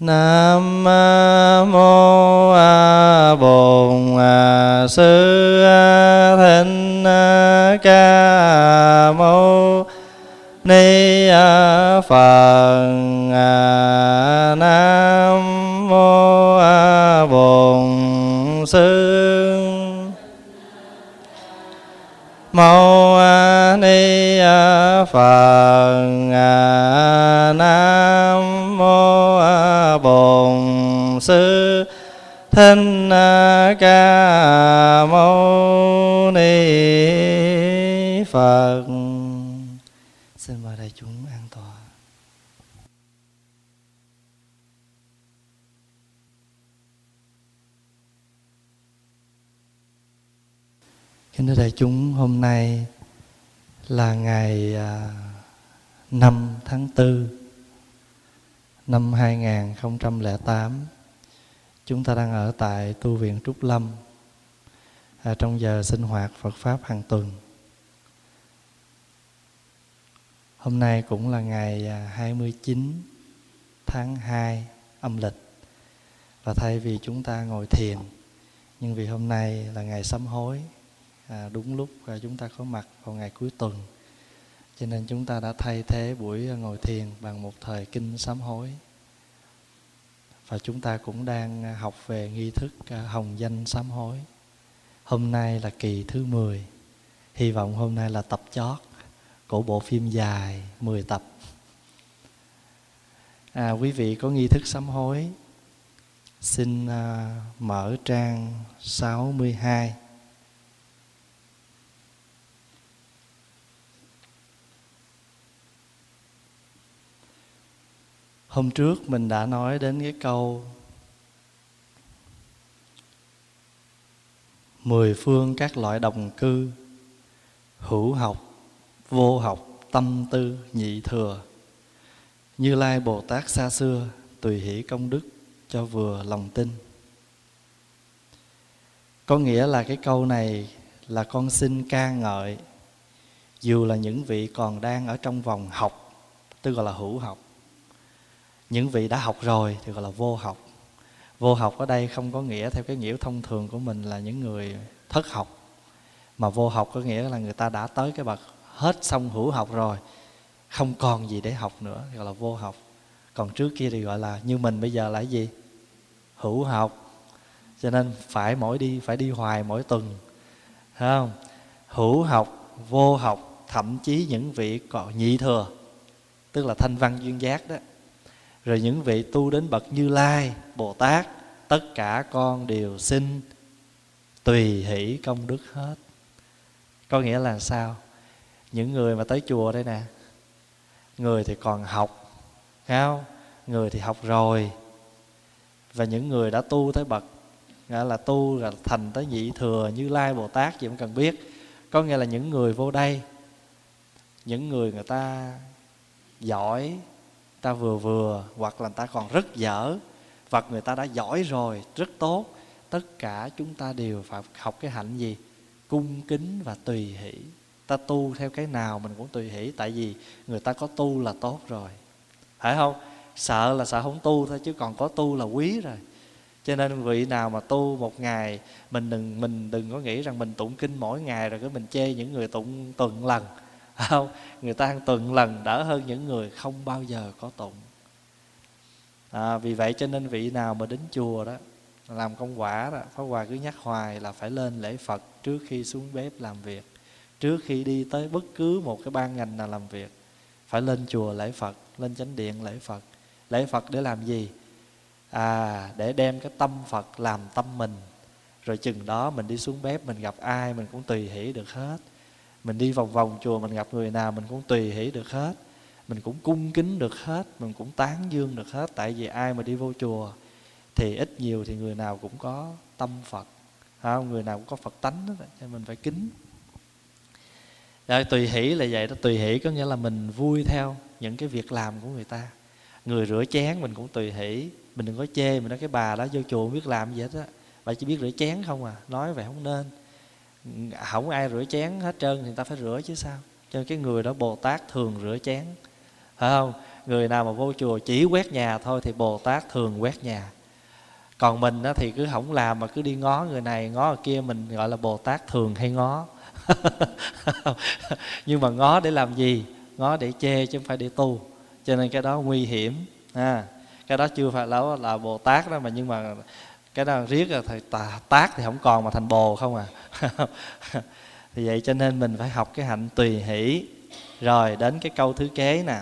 Nam mô a Bổn Sư Thích Ca Mâu Ni Phật Nam mô a Bổn Sư Mâu Ni Phật Sư Thích à, Ca Mâu Ni Phật Xin mời đại chúng an tọa Kính thưa đại chúng, hôm nay là ngày à, 5 tháng 4 năm 2008. Chúng ta đang ở tại tu viện Trúc Lâm. À, trong giờ sinh hoạt Phật Pháp hàng tuần. Hôm nay cũng là ngày à, 29 tháng 2 âm lịch. Và thay vì chúng ta ngồi thiền nhưng vì hôm nay là ngày sám hối à, đúng lúc à, chúng ta có mặt vào ngày cuối tuần cho nên chúng ta đã thay thế buổi ngồi thiền bằng một thời kinh sám hối và chúng ta cũng đang à, học về nghi thức à, hồng danh sám hối. Hôm nay là kỳ thứ 10 hy vọng hôm nay là tập chót của bộ phim dài 10 tập. À, quý vị có nghi thức sám hối xin uh, mở trang 62 Hôm trước mình đã nói đến cái câu Mười phương các loại đồng cư Hữu học, vô học, tâm tư, nhị thừa. Như Lai Bồ Tát xa xưa Tùy hỷ công đức cho vừa lòng tin. Có nghĩa là cái câu này là con xin ca ngợi Dù là những vị còn đang ở trong vòng học Tức gọi là hữu học những vị đã học rồi thì gọi là vô học. Vô học ở đây không có nghĩa theo cái nghĩa thông thường của mình là những người thất học, mà vô học có nghĩa là người ta đã tới cái bậc hết xong hữu học rồi, không còn gì để học nữa gọi là vô học. Còn trước kia thì gọi là như mình bây giờ là cái gì? Hữu học. Cho nên phải mỗi đi, phải đi hoài mỗi tuần, Thấy không? Hữu học, vô học, thậm chí những vị còn nhị thừa, tức là thanh văn duyên giác đó rồi những vị tu đến bậc như lai, bồ tát, tất cả con đều xin tùy hỷ công đức hết. Có nghĩa là sao? Những người mà tới chùa đây nè, người thì còn học không? Người thì học rồi. Và những người đã tu tới bậc, nghĩa là tu là thành tới nhị thừa như lai, bồ tát gì cũng cần biết. Có nghĩa là những người vô đây, những người người ta giỏi ta vừa vừa, hoặc là ta còn rất dở hoặc người ta đã giỏi rồi, rất tốt, tất cả chúng ta đều phải học cái hạnh gì? Cung kính và tùy hỷ. Ta tu theo cái nào mình cũng tùy hỷ, tại vì người ta có tu là tốt rồi. Phải không? Sợ là sợ không tu thôi, chứ còn có tu là quý rồi. Cho nên vị nào mà tu một ngày, mình đừng mình đừng có nghĩ rằng mình tụng kinh mỗi ngày rồi cái mình chê những người tụng tuần lần không người ta ăn tuần lần đỡ hơn những người không bao giờ có tụng. À, vì vậy cho nên vị nào mà đến chùa đó làm công quả đó pháp hòa cứ nhắc hoài là phải lên lễ phật trước khi xuống bếp làm việc. Trước khi đi tới bất cứ một cái ban ngành nào làm việc phải lên chùa lễ phật lên chánh điện lễ phật. Lễ phật để làm gì? À để đem cái tâm phật làm tâm mình. Rồi chừng đó mình đi xuống bếp mình gặp ai mình cũng tùy hỷ được hết mình đi vòng vòng chùa, mình gặp người nào mình cũng tùy hỷ được hết. Mình cũng cung kính được hết, mình cũng tán dương được hết. Tại vì ai mà đi vô chùa thì ít nhiều thì người nào cũng có tâm phật. Không? Người nào cũng có phật tánh đó cho mình phải kính. Rồi, tùy hỷ là vậy đó. Tùy hỷ có nghĩa là mình vui theo những cái việc làm của người ta. Người rửa chén mình cũng tùy hỷ. Mình đừng có chê mình nói cái bà đó vô chùa không biết làm gì hết á. Bà chỉ biết rửa chén không à. Nói vậy không nên không ai rửa chén hết trơn thì ta phải rửa chứ sao? Cho cái người đó bồ tát thường rửa chén. Phải không? Người nào mà vô chùa chỉ quét nhà thôi thì bồ tát thường quét nhà. Còn mình đó thì cứ không làm mà cứ đi ngó người này ngó người kia mình gọi là bồ tát thường hay ngó. Nhưng mà ngó để làm gì? Ngó để chê chứ không phải để tu. Cho nên cái đó nguy hiểm à, cái đó chưa phải là là bồ tát đó mà nhưng mà cái đó riết là thầy tà, tác thì không còn mà thành bồ không à. Thì vậy cho nên mình phải học cái hạnh tùy hỷ. Rồi đến cái câu thứ kế nè.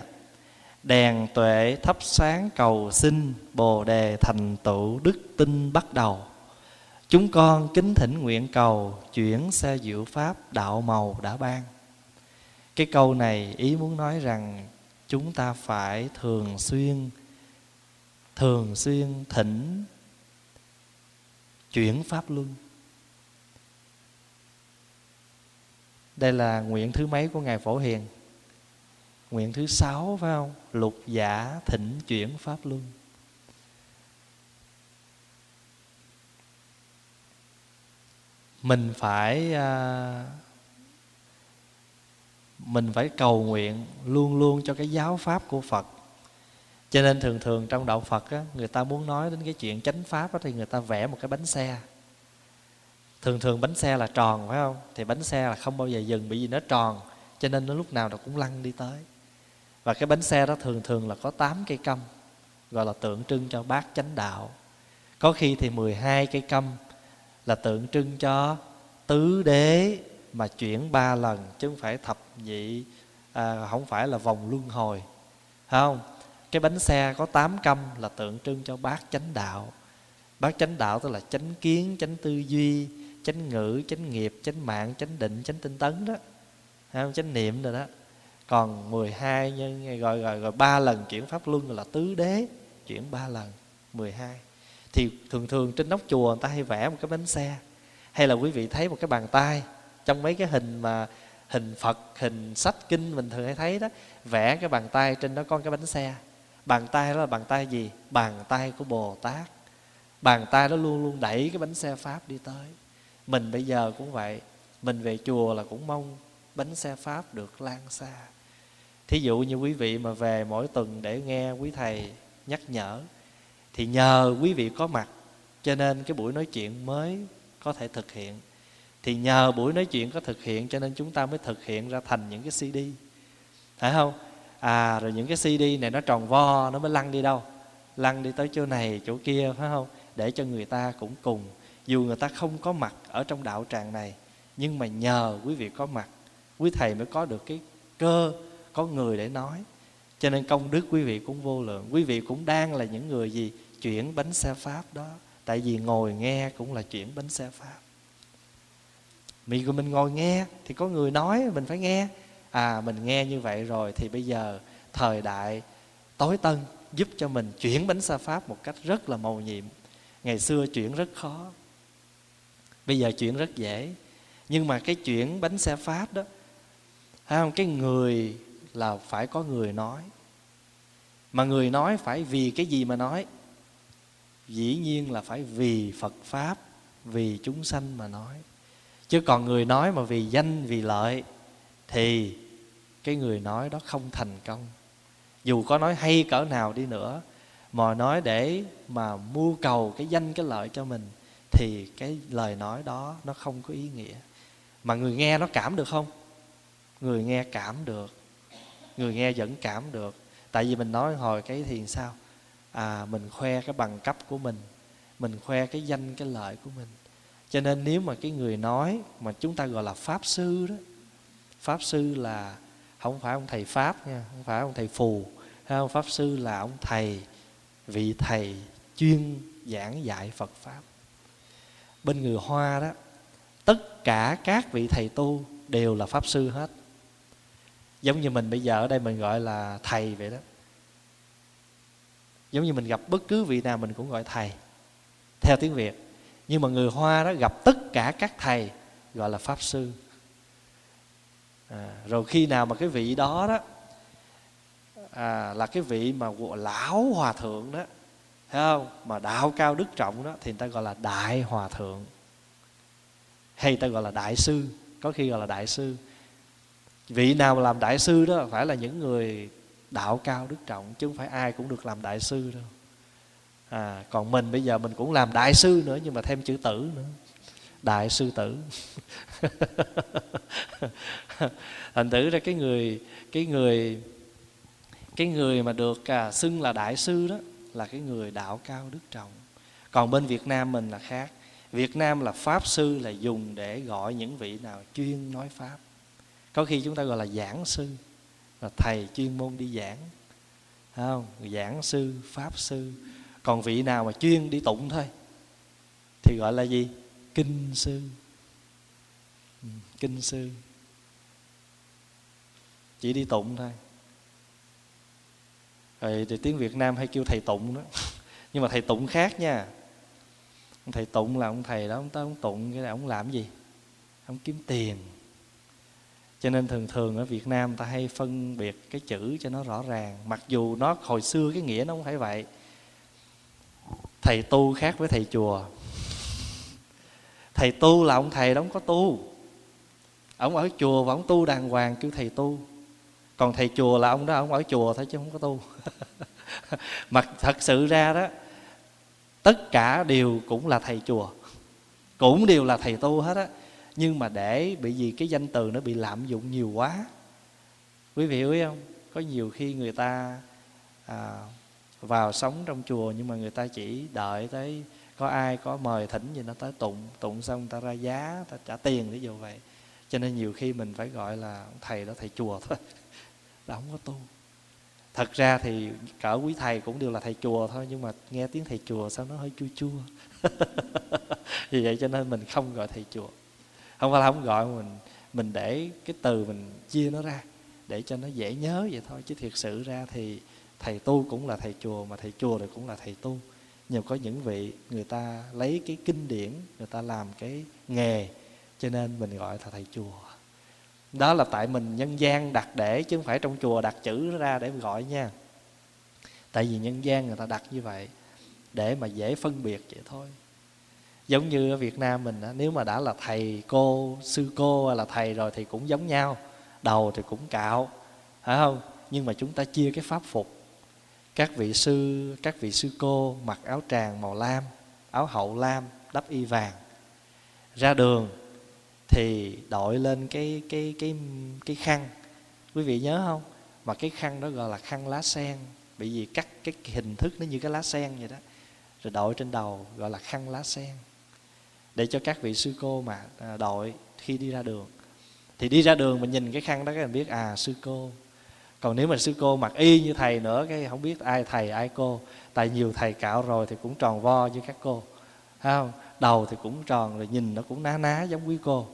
Đèn tuệ thắp sáng cầu xin bồ đề thành tựu đức tinh bắt đầu. Chúng con kính thỉnh nguyện cầu chuyển xe diệu pháp đạo màu đã ban. Cái câu này ý muốn nói rằng chúng ta phải thường xuyên thường xuyên thỉnh chuyển pháp luân. Đây là nguyện thứ mấy của ngài phổ hiền? Nguyện thứ sáu phải không? Lục giả thỉnh chuyển pháp luân. Mình phải à, mình phải cầu nguyện luôn luôn cho cái giáo pháp của phật cho nên thường thường trong đạo phật á, người ta muốn nói đến cái chuyện chánh pháp á, thì người ta vẽ một cái bánh xe. Thường thường bánh xe là tròn phải không? Thì bánh xe là không bao giờ dừng bởi vì nó tròn cho nên nó lúc nào nó cũng lăn đi tới. Và cái bánh xe đó thường thường là có 8 cây câm gọi là tượng trưng cho bát chánh đạo. Có khi thì 12 cây câm là tượng trưng cho tứ đế mà chuyển ba lần chứ không phải thập nhị à, không phải là vòng luân hồi. Phải không? Cái bánh xe có 8 câm là tượng trưng cho bát chánh đạo. Bát chánh đạo tức là chánh kiến, chánh tư duy, chánh ngữ, chánh nghiệp, chánh mạng, chánh định, chánh tinh tấn đó. Không? Chánh niệm rồi đó. Còn 12 nhân gọi gọi gọi ba lần chuyển pháp luân là tứ đế, chuyển ba lần 12 thì thường thường trên nóc chùa người ta hay vẽ một cái bánh xe. Hay là quý vị thấy một cái bàn tay, trong mấy cái hình mà hình Phật, hình sách kinh mình thường hay thấy đó, vẽ cái bàn tay trên đó con cái bánh xe bàn tay đó là bàn tay gì? Bàn tay của Bồ Tát. Bàn tay đó luôn luôn đẩy cái bánh xe pháp đi tới. Mình bây giờ cũng vậy. Mình về chùa là cũng mong bánh xe pháp được lan xa. Thí dụ như quý vị mà về mỗi tuần để nghe quý thầy nhắc nhở, thì nhờ quý vị có mặt, cho nên cái buổi nói chuyện mới có thể thực hiện. Thì nhờ buổi nói chuyện có thực hiện, cho nên chúng ta mới thực hiện ra thành những cái cd phải không? À rồi những cái cd này nó tròn vo, nó mới lăn đi đâu? Lăn đi tới chỗ này, chỗ kia, phải không? Để cho người ta cũng cùng. Dù người ta không có mặt ở trong đạo tràng này, nhưng mà nhờ quý vị có mặt, quý thầy mới có được cái cơ, có người để nói. Cho nên công đức quý vị cũng vô lượng. Quý vị cũng đang là những người gì? Chuyển bánh xe pháp đó. Tại vì ngồi nghe cũng là chuyển bánh xe pháp. Mình mình ngồi nghe thì có người nói, mình phải nghe à mình nghe như vậy rồi thì bây giờ thời đại tối tân giúp cho mình chuyển bánh xe pháp một cách rất là màu nhiệm. Ngày xưa chuyển rất khó, bây giờ chuyển rất dễ. Nhưng mà cái chuyển bánh xe pháp đó, thấy không? Cái người là phải có người nói. Mà người nói phải vì cái gì mà nói? Dĩ nhiên là phải vì phật pháp, vì chúng sanh mà nói. Chứ còn người nói mà vì danh, vì lợi thì cái người nói đó không thành công. Dù có nói hay cỡ nào đi nữa, mà nói để mà mưu cầu cái danh, cái lợi cho mình, thì cái lời nói đó nó không có ý nghĩa. Mà người nghe nó cảm được không? Người nghe cảm được. Người nghe vẫn cảm được. Tại vì mình nói hồi cái thì sao? À mình khoe cái bằng cấp của mình mình khoe cái danh, cái lợi của mình. Cho nên nếu mà cái người nói mà chúng ta gọi là pháp sư đó, pháp sư là không phải ông thầy pháp nha, không phải ông thầy phù. Không pháp sư là ông thầy, vị thầy chuyên giảng dạy phật pháp. Bên người hoa đó, tất cả các vị thầy tu đều là pháp sư hết. Giống như mình bây giờ ở đây mình gọi là thầy vậy đó. Giống như mình gặp bất cứ vị nào mình cũng gọi thầy, theo tiếng việt. Nhưng mà người hoa đó gặp tất cả các thầy gọi là pháp sư à, rồi khi nào mà cái vị đó đó à, là cái vị mà lão hòa thượng đó thấy không? Mà đạo cao đức trọng đó thì người ta gọi là đại hòa thượng. Hay người ta gọi là đại sư có khi gọi là đại sư. Vị nào làm đại sư đó phải là những người đạo cao đức trọng chứ không phải ai cũng được làm đại sư đâu. À còn mình bây giờ mình cũng làm đại sư nữa nhưng mà thêm chữ tử nữa đại sư tử. Thành thử ra cái người cái người cái người mà được à, xưng là đại sư đó là cái người đạo cao đức trọng. Còn bên việt nam mình là khác. Việt nam là pháp sư là dùng để gọi những vị nào chuyên nói pháp. Có khi chúng ta gọi là giảng sư là thầy chuyên môn đi giảng. Không? Giảng sư pháp sư. Còn vị nào mà chuyên đi tụng thôi thì gọi là gì? Kinh sư. Ừ, kinh sư. Chỉ đi tụng thôi. Rồi thì tiếng việt nam hay kêu thầy tụng đó. Nhưng mà thầy tụng khác nha. Thầy tụng là ông thầy đó, ông tới ông tụng cái là ông làm gì? Ông kiếm tiền. Cho nên thường thường ở Việt Nam ta hay phân biệt cái chữ cho nó rõ ràng. Mặc dù nó hồi xưa cái nghĩa nó không phải vậy. Thầy tu khác với thầy chùa thầy tu là ông thầy đó ông có tu. Ông ở chùa và ông tu đàng hoàng kêu thầy tu. Còn thầy chùa là ông đó ông ở chùa thôi chứ không có tu. Mà thật sự ra đó tất cả đều cũng là thầy chùa. Cũng đều là thầy tu hết á. Nhưng mà để bị gì cái danh từ nó bị lạm dụng nhiều quá. Quý vị hiểu không? Có nhiều khi người ta à, vào sống trong chùa nhưng mà người ta chỉ đợi tới có ai có mời thỉnh gì nó tới tụng tụng xong ta ra giá, ta trả tiền ví dụ vậy. Cho nên nhiều khi mình phải gọi là thầy đó, thầy chùa thôi, là không có tu. Thật ra thì cỡ quý thầy cũng đều là thầy chùa thôi, nhưng mà nghe tiếng thầy chùa sao nó hơi chua chua. Vì vậy cho nên mình không gọi thầy chùa. Không phải là không gọi, mình mình để cái từ mình chia nó ra, để cho nó dễ nhớ vậy thôi. Chứ thiệt sự ra thì thầy tu cũng là thầy chùa, mà thầy chùa thì cũng là thầy tu nhưng có những vị người ta lấy cái kinh điển, người ta làm cái nghề, cho nên mình gọi là thầy chùa. Đó là tại mình nhân gian đặt để, chứ không phải trong chùa đặt chữ ra để gọi nha. Tại vì nhân gian người ta đặt như vậy để mà dễ phân biệt vậy thôi. Giống như ở Việt Nam mình nếu mà đã là thầy cô, sư cô là thầy rồi thì cũng giống nhau, đầu thì cũng cạo, phải không? Nhưng mà chúng ta chia cái pháp phục các vị sư, các vị sư cô mặc áo tràng màu lam, áo hậu lam, đắp y vàng. Ra đường thì đội lên cái cái cái cái khăn. Quý vị nhớ không? Mà cái khăn đó gọi là khăn lá sen. Bị gì cắt cái hình thức nó như cái lá sen vậy đó. Rồi đội trên đầu gọi là khăn lá sen. Để cho các vị sư cô mà à, đội khi đi ra đường. Thì đi ra đường mình nhìn cái khăn đó cái mình biết à sư cô còn nếu mà sư cô mặc y như thầy nữa, cái không biết ai thầy, ai cô. Tại nhiều thầy cạo rồi thì cũng tròn vo như các cô. Thấy không? Đầu thì cũng tròn, rồi nhìn nó cũng ná ná giống quý cô.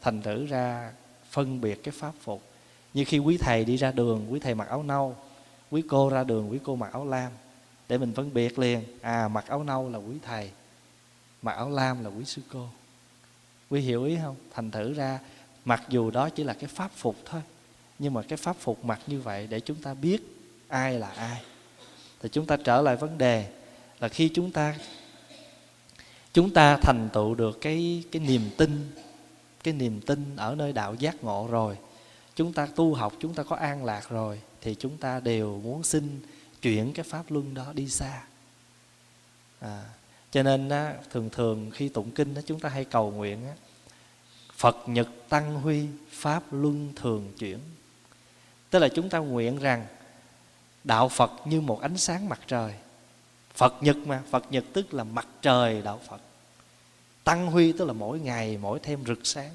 Thành thử ra phân biệt cái pháp phục. Như khi quý thầy đi ra đường, quý thầy mặc áo nâu, quý cô ra đường, quý cô mặc áo lam. Để mình phân biệt liền à mặc áo nâu là quý thầy, mặc áo lam là quý sư cô. Quý hiểu ý không? Thành thử ra, mặc dù đó chỉ là cái pháp phục thôi nhưng mà cái pháp phục mặc như vậy để chúng ta biết ai là ai. Thì chúng ta trở lại vấn đề là khi chúng ta chúng ta thành tựu được cái cái niềm tin cái niềm tin ở nơi đạo giác ngộ rồi chúng ta tu học chúng ta có an lạc rồi thì chúng ta đều muốn xin chuyển cái pháp luân đó đi xa. À, cho nên á, thường thường khi tụng kinh á, chúng ta hay cầu nguyện á, phật nhật tăng huy pháp luân thường chuyển tức là chúng ta nguyện rằng đạo phật như một ánh sáng mặt trời. Phật nhật mà, phật nhật tức là mặt trời đạo phật. Tăng huy tức là mỗi ngày mỗi thêm rực sáng.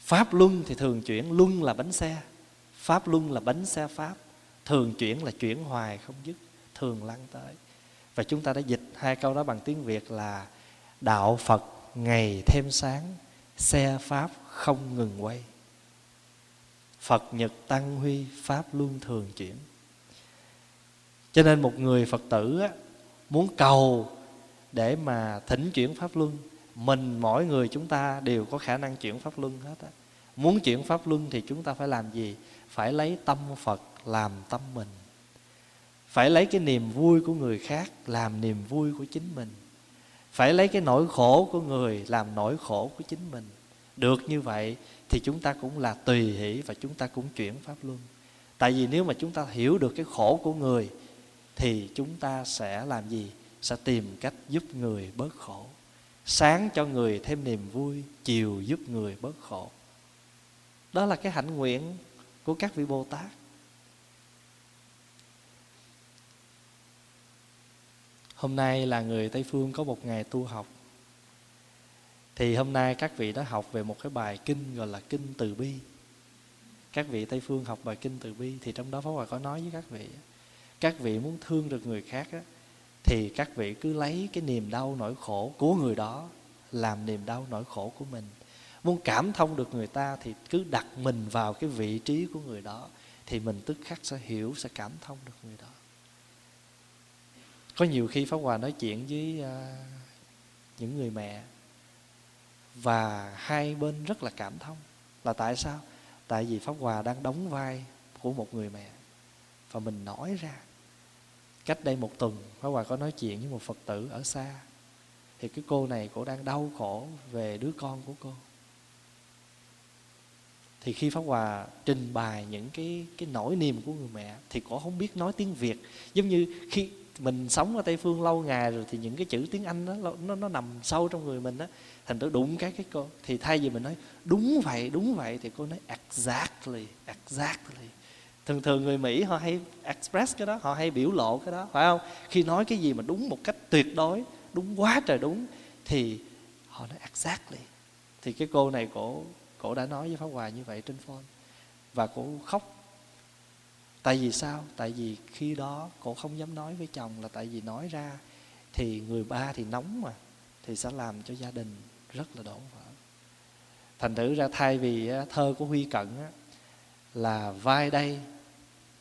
Pháp luân thì thường chuyển, luân là bánh xe. Pháp luân là bánh xe pháp, thường chuyển là chuyển hoài không dứt, thường lăn tới. Và chúng ta đã dịch hai câu đó bằng tiếng việt là đạo phật ngày thêm sáng, xe pháp không ngừng quay phật nhật tăng huy pháp luân thường chuyển. Cho nên một người phật tử á, muốn cầu để mà thỉnh chuyển pháp luân mình mỗi người chúng ta đều có khả năng chuyển pháp luân hết á. Muốn chuyển pháp luân thì chúng ta phải làm gì? Phải lấy tâm phật làm tâm mình. Phải lấy cái niềm vui của người khác làm niềm vui của chính mình. Phải lấy cái nỗi khổ của người làm nỗi khổ của chính mình được như vậy thì chúng ta cũng là tùy hỷ và chúng ta cũng chuyển pháp luân. Tại vì nếu mà chúng ta hiểu được cái khổ của người thì chúng ta sẽ làm gì? Sẽ tìm cách giúp người bớt khổ. Sáng cho người thêm niềm vui, chiều giúp người bớt khổ. Đó là cái hạnh nguyện của các vị bồ tát. Hôm nay là người tây phương có một ngày tu học thì hôm nay các vị đã học về một cái bài kinh gọi là kinh từ bi. Các vị tây phương học bài kinh từ bi thì trong đó pháp hòa có nói với các vị. Các vị muốn thương được người khác á, thì các vị cứ lấy cái niềm đau nỗi khổ của người đó làm niềm đau nỗi khổ của mình. Muốn cảm thông được người ta thì cứ đặt mình vào cái vị trí của người đó thì mình tức khắc sẽ hiểu sẽ cảm thông được người đó. Có nhiều khi pháp hòa nói chuyện với uh, những người mẹ và hai bên rất là cảm thông. Là tại sao? Tại vì pháp hòa đang đóng vai của một người mẹ. Và mình nói ra, cách đây một tuần, pháp hòa có nói chuyện với một phật tử ở xa. Thì cái cô này cô đang đau khổ về đứa con của cô. Thì khi pháp hòa trình bày những cái cái nỗi niềm của người mẹ, thì cô không biết nói tiếng việt. Giống như khi mình sống ở tây phương lâu ngày rồi, thì những cái chữ tiếng anh đó, nó nó nằm sâu trong người mình đó thành tôi đụng cái cái cô. Thì thay vì mình nói, đúng vậy đúng vậy, thì cô nói, exactly exactly. Thường thường người mỹ họ hay express cái đó, họ hay biểu lộ cái đó, phải không? Khi nói cái gì mà đúng một cách tuyệt đối, đúng quá trời đúng, thì họ nói, exactly. Thì cái cô này cổ cổ đã nói với pháp hòa như vậy trên phone. Và cổ khóc. Tại vì sao? Tại vì khi đó cổ không dám nói với chồng là tại vì nói ra thì người ba thì nóng mà, thì sẽ làm cho gia đình rất là đổ vỡ. Thành thử ra thay vì thơ của huy cận là vai đây,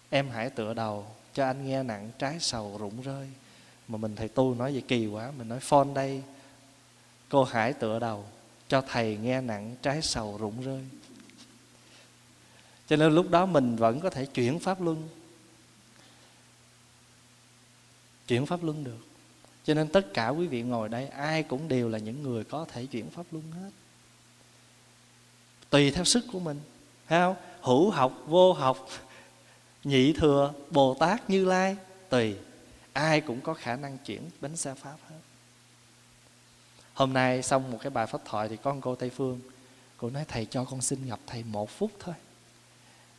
em hãy tựa đầu cho anh nghe nặng trái sầu rụng rơi. Mà mình thầy tu nói vậy kỳ quá, mình nói phone đây, cô hãy tựa đầu cho thầy nghe nặng trái sầu rụng rơi. Cho nên lúc đó mình vẫn có thể chuyển pháp luân. Chuyển pháp luân được cho nên tất cả quý vị ngồi đây, ai cũng đều là những người có thể chuyển pháp luân hết. Tùy theo sức của mình, thấy không? Hữu học, vô học, nhị thừa bồ tát như lai, tùy. Ai cũng có khả năng chuyển bánh xe pháp hết. Hôm nay xong một cái bài pháp thoại thì con cô tây phương. Cô nói, thầy cho con xin gặp thầy một phút thôi.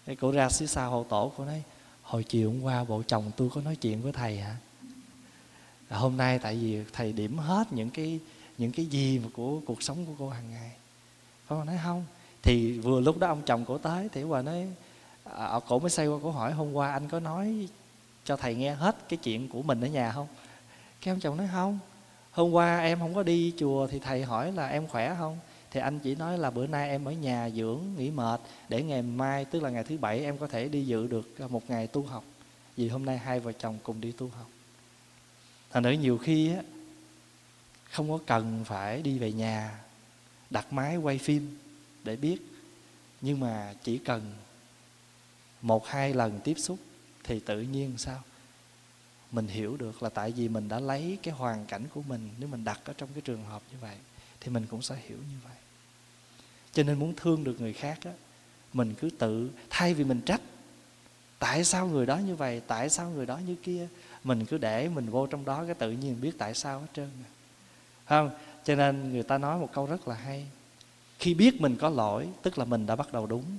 Thì cô ra phía sau hậu tổ, cô nói, hồi chiều hôm qua bộ chồng tôi có nói chuyện với thầy hả? Là hôm nay tại vì thầy điểm hết những cái những cái gì mà của cuộc sống của cô hàng ngày. Cô nói không? Thì vừa lúc đó ông chồng cổ tới thì hòa nói à, à cổ mới say qua cổ hỏi hôm qua anh có nói cho thầy nghe hết cái chuyện của mình ở nhà không? Cái ông chồng nói không. Hôm qua em không có đi chùa thì thầy hỏi là em khỏe không? Thì anh chỉ nói là bữa nay em ở nhà dưỡng nghỉ mệt để ngày mai tức là ngày thứ bảy em có thể đi dự được một ngày tu học. Vì hôm nay hai vợ chồng cùng đi tu học thành nữ nhiều khi á, không có cần phải đi về nhà, đặt máy quay phim để biết. Nhưng mà chỉ cần một hai lần tiếp xúc thì tự nhiên sao? Mình hiểu được là tại vì mình đã lấy cái hoàn cảnh của mình, nếu mình đặt ở trong cái trường hợp như vậy thì mình cũng sẽ hiểu như vậy. Cho nên muốn thương được người khác á, mình cứ tự, thay vì mình trách, tại sao người đó như vậy? Tại sao người đó như kia? Mình cứ để mình vô trong đó cái tự nhiên biết tại sao hết trơn à. không, cho nên người ta nói một câu rất là hay. Khi biết mình có lỗi, tức là mình đã bắt đầu đúng.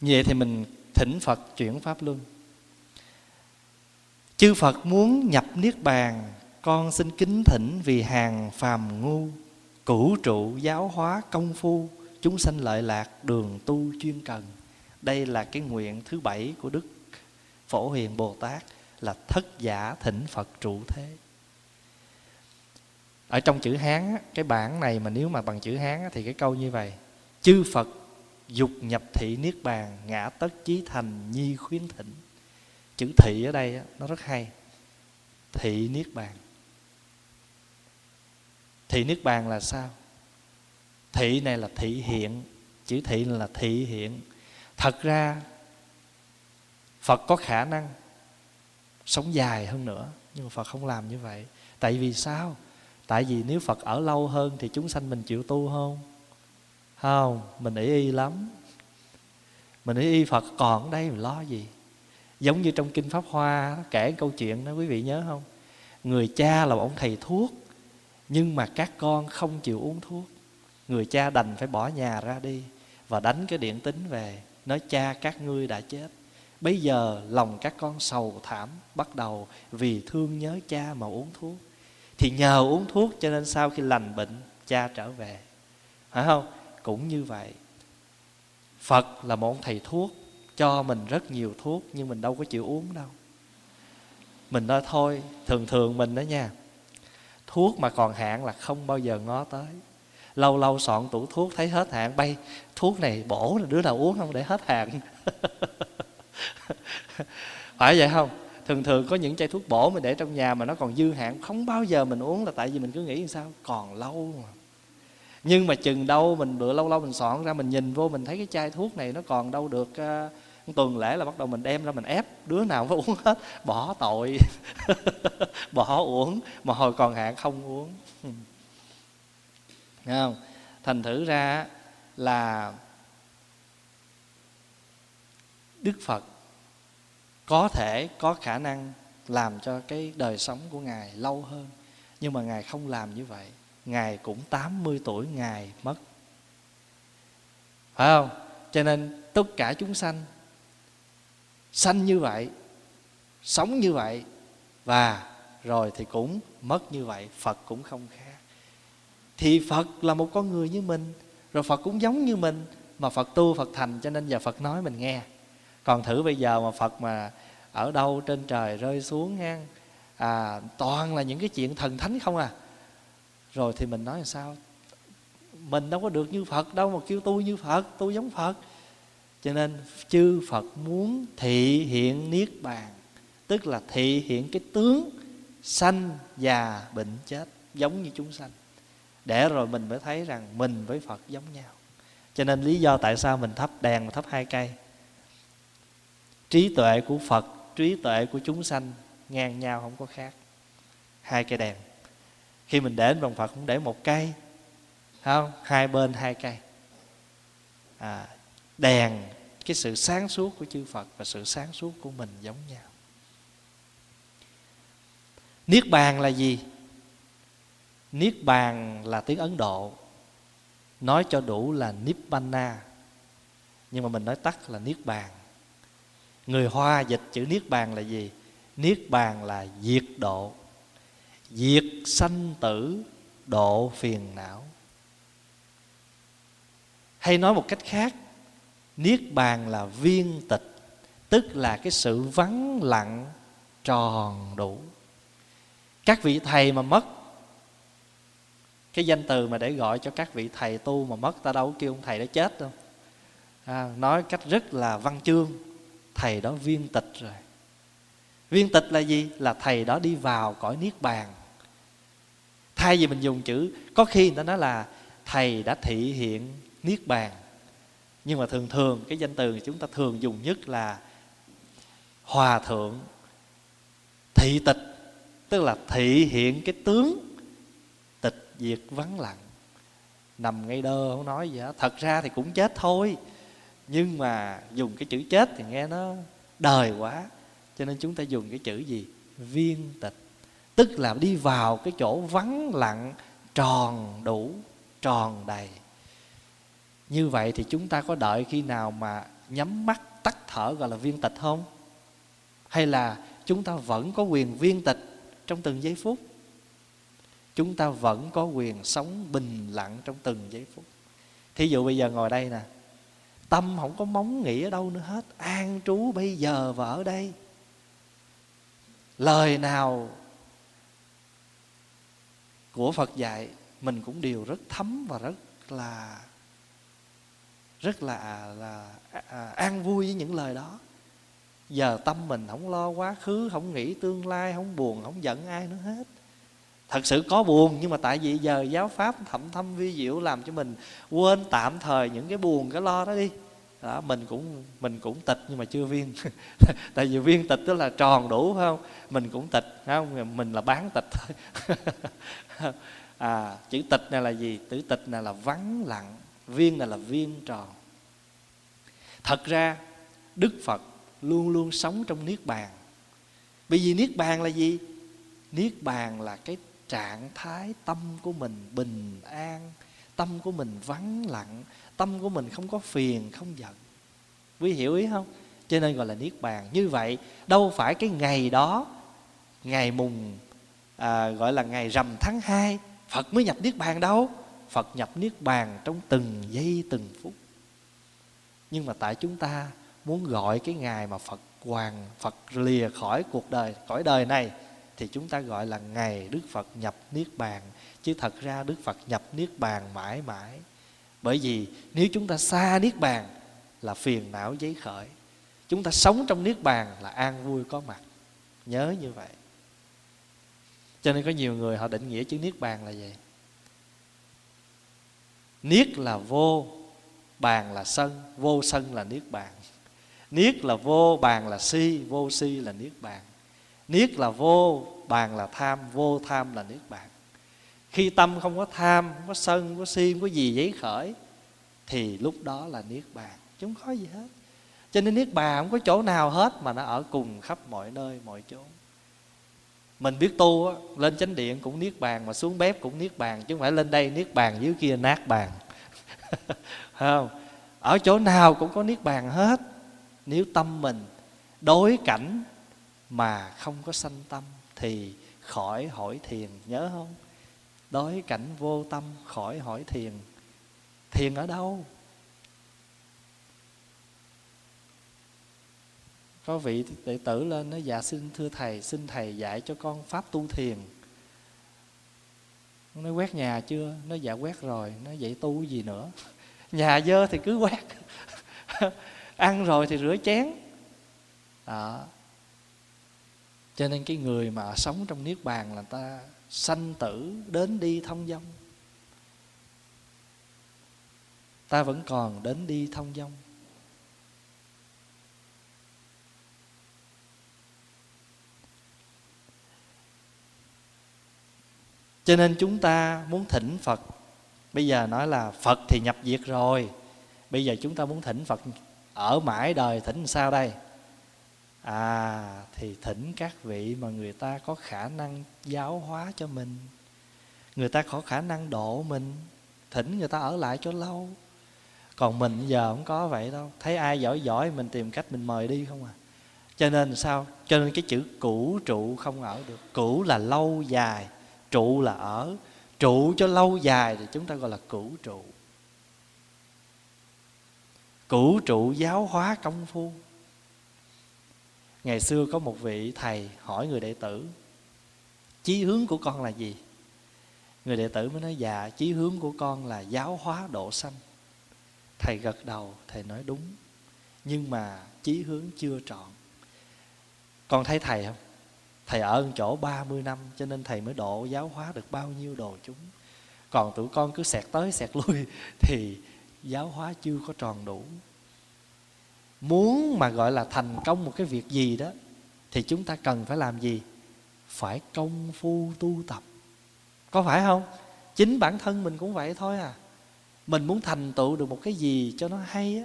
Như vậy thì mình thỉnh phật chuyển pháp luân. Chư phật muốn nhập niết bàn, con xin kính thỉnh vì hàng phàm ngu, cửu trụ giáo hóa công phu, chúng sanh lợi lạc đường tu chuyên cần đây là cái nguyện thứ bảy của đức phổ hiền bồ tát, là thất giả thỉnh phật trụ thế. Ở trong chữ hán cái bản này mà nếu mà bằng chữ hán thì cái câu như vậy. Chư phật dục nhập thị niết bàn, ngã tất chí thành nhi khuyến thỉnh. Chữ thị ở đây nó rất hay. Thị niết bàn. Thị niết bàn là sao? Thị này là thị hiện, chữ thị là thị hiện thật ra, phật có khả năng sống dài hơn nữa, nhưng mà phật không làm như vậy. Tại vì sao? Tại vì nếu phật ở lâu hơn thì chúng sanh mình chịu tu không? Không, mình ý y lắm. Mình ý y phật, còn ở đây mình lo gì? Giống như trong kinh pháp hoa kể câu chuyện đó, quý vị nhớ không? Người cha là một ông thầy thuốc, nhưng mà các con không chịu uống thuốc. Người cha đành phải bỏ nhà ra đi và đánh cái điện tính về nói, cha, các ngươi đã chết. Bây giờ lòng các con sầu thảm bắt đầu vì thương nhớ cha mà uống thuốc. Thì nhờ uống thuốc cho nên sau khi lành bệnh, cha trở về. Phải không? Cũng như vậy. Phật là một thầy thuốc, cho mình rất nhiều thuốc nhưng mình đâu có chịu uống đâu. Mình nói, thôi, thường thường mình đó nha, thuốc mà còn hạn là không bao giờ ngó tới lâu lâu soạn tủ thuốc thấy hết hạn bay thuốc này bổ là đứa nào uống không để hết hạn. Phải vậy không? Thường thường có những chai thuốc bổ mình để trong nhà mà nó còn dư hạn không bao giờ mình uống là tại vì mình cứ nghĩ sao? Còn lâu mà. Nhưng mà chừng đâu mình bữa lâu lâu mình soạn ra mình nhìn vô mình thấy cái chai thuốc này nó còn đâu được uh, tuần lễ là bắt đầu mình đem ra mình ép đứa nào phải uống hết bỏ tội bỏ uống mà hồi còn hạn không uống. Ừ. Thấy không? Thành thử ra là đức phật có thể, có khả năng làm cho cái đời sống của ngài lâu hơn. Nhưng mà ngài không làm như vậy. Ngài cũng 80 tuổi ngài mất. Phải không? Cho nên tất cả chúng sanh sanh như vậy, sống như vậy và rồi thì cũng mất như vậy. Phật cũng không khác thì phật là một con người như mình rồi phật cũng giống như mình mà phật tu phật thành cho nên giờ phật nói mình nghe. Còn thử bây giờ mà phật mà ở đâu trên trời rơi xuống ngang à, toàn là những cái chuyện thần thánh không à. Rồi thì mình nói là sao? Mình đâu có được như phật đâu mà kêu tu như phật tu giống phật. Cho nên chư phật muốn thị hiện niết bàn tức là thị hiện cái tướng sanh già bệnh chết giống như chúng sanh để rồi mình mới thấy rằng mình với phật giống nhau. Cho nên lý do tại sao mình thắp đèn mà thắp hai cây. Trí tuệ của phật trí tuệ của chúng sanh ngang nhau không có khác. Hai cây đèn. Khi mình để vòng phật cũng để một cây. Không? Hai bên hai cây. À, đèn cái sự sáng suốt của chư phật và sự sáng suốt của mình giống nhau. Niết bàn là gì? Niết bàn là tiếng ấn độ, nói cho đủ là nibbana. Nhưng mà mình nói tắt là niết bàn người hoa dịch chữ niết bàn là gì? Niết bàn là diệt độ. Diệt sanh tử, độ phiền não. Hay nói một cách khác niết bàn là viên tịch, tức là cái sự vắng lặng, tròn đủ. Các vị thầy mà mất cái danh từ mà để gọi cho các vị thầy tu mà mất ta đâu kêu ông thầy đó chết đâu. À, nói cách rất là văn chương thầy đó viên tịch rồi. Viên tịch là gì? Là thầy đó đi vào cõi niết bàn. Thay vì mình dùng chữ có khi người ta nói là thầy đã thị hiện niết bàn. Nhưng mà thường thường cái danh từ chúng ta thường dùng nhất là hòa thượng thị tịch tức là thị hiện cái tướng việc diệt vắng lặng. Nằm ngay đơ không nói gì hết. Thật ra thì cũng chết thôi. Nhưng mà dùng cái chữ chết thì nghe nó đời quá. Cho nên chúng ta dùng cái chữ gì? Viên tịch. Tức là đi vào cái chỗ vắng lặng, tròn đủ, tròn đầy. Như vậy thì chúng ta có đợi khi nào mà nhắm mắt tắt thở gọi là viên tịch không? Hay là chúng ta vẫn có quyền viên tịch trong từng giây phút? Chúng ta vẫn có quyền sống bình lặng trong từng giây phút. Thí dụ bây giờ ngồi đây nè tâm không có móng nghĩ ở đâu nữa hết. An trú bây giờ và ở đây. Lời nào của phật dạy mình cũng đều rất thấm và rất là rất là là à, an vui với những lời đó. Giờ tâm mình không lo quá khứ không nghĩ tương lai không buồn không giận ai nữa hết thật sự có buồn, nhưng mà tại vì giờ giáo pháp thẩm thâm vi diệu làm cho mình quên tạm thời những cái buồn, cái lo đó đi. Đó, mình cũng mình cũng tịch nhưng mà chưa viên. Tại vì viên tịch tức là tròn đủ, phải không? Mình cũng tịch, phải không? Mình là bán tịch thôi. À chữ tịch này là gì? Chữ tịch này là vắng lặng, viên này là viên tròn. Thật ra, đức phật luôn luôn sống trong niết bàn. Bởi vì niết bàn là gì? Niết bàn là cái trạng thái tâm của mình bình an tâm của mình vắng lặng tâm của mình không có phiền không giận. Quý hiểu ý không? Cho nên gọi là niết bàn. Như vậy đâu phải cái ngày đó ngày mùng à, gọi là ngày rằm tháng 2 phật mới nhập niết bàn đâu. Phật nhập niết bàn trong từng giây từng phút. Nhưng mà tại chúng ta muốn gọi cái ngày mà phật hoàng phật lìa khỏi cuộc đời khỏi đời này thì chúng ta gọi là ngày đức phật nhập niết bàn. Chứ thật ra đức phật nhập niết bàn mãi mãi. Bởi vì nếu chúng ta xa niết bàn là phiền não giấy khởi. Chúng ta sống trong niết bàn là an vui có mặt. Nhớ như vậy. Cho nên có nhiều người họ định nghĩa chữ niết bàn là gì? Niết là vô, bàn là sân, vô sân là niết bàn. Niết là vô, bàn là si, vô si là niết bàn niết là vô bàn là tham vô tham là niết bàn. Khi tâm không có tham không có sân không có si không có gì giấy khởi thì lúc đó là niết bàn. Chứ không có gì hết. Cho nên niết bàn không có chỗ nào hết mà nó ở cùng khắp mọi nơi mọi chỗ. Mình biết tu á, lên chánh điện cũng niết bàn mà xuống bếp cũng niết bàn chứ không phải lên đây niết bàn dưới kia nát bàn. Không? Ở chỗ nào cũng có niết bàn hết. Nếu tâm mình đối cảnh mà không có sanh tâm thì khỏi hỏi thiền, nhớ không? Đối cảnh vô tâm, khỏi hỏi thiền. Thiền ở đâu? Có vị đệ tử lên nói dạ xin thưa thầy, xin thầy dạy cho con pháp tu thiền. Nó quét nhà chưa? Nó dạ quét rồi. Nó vậy tu gì nữa? Nhà dơ thì cứ quét. Ăn rồi thì rửa chén. Đó cho nên cái người mà sống trong niết bàn là ta sanh tử đến đi thông dong ta vẫn còn đến đi thông dong cho nên chúng ta muốn thỉnh phật. Bây giờ nói là phật thì nhập diệt rồi. Bây giờ chúng ta muốn thỉnh phật ở mãi đời thỉnh sao đây? À thì thỉnh các vị mà người ta có khả năng giáo hóa cho mình. Người ta có khả năng độ mình. Thỉnh người ta ở lại cho lâu. Còn mình giờ không có vậy đâu. Thấy ai giỏi giỏi mình tìm cách mình mời đi không à? Cho nên sao? Cho nên cái chữ cũ trụ không ở được. Cũ là lâu dài, trụ là ở. Trụ cho lâu dài thì chúng ta gọi là cũ trụ. Cũ trụ giáo hóa công phu ngày xưa có một vị thầy hỏi người đệ tử, chí hướng của con là gì? Người đệ tử mới nói dạ chí hướng của con là giáo hóa độ sanh. Thầy gật đầu, thầy nói, đúng, nhưng mà chí hướng chưa trọn. Con thấy thầy không? Thầy ở chỗ 30 năm, cho nên thầy mới độ giáo hóa được bao nhiêu đồ chúng. Còn tụi con cứ xẹt tới xẹt lui thì giáo hóa chưa có tròn đủ muốn mà gọi là thành công một cái việc gì đó, thì chúng ta cần phải làm gì? Phải công phu tu tập. Có phải không? Chính bản thân mình cũng vậy thôi à. Mình muốn thành tựu được một cái gì cho nó hay á,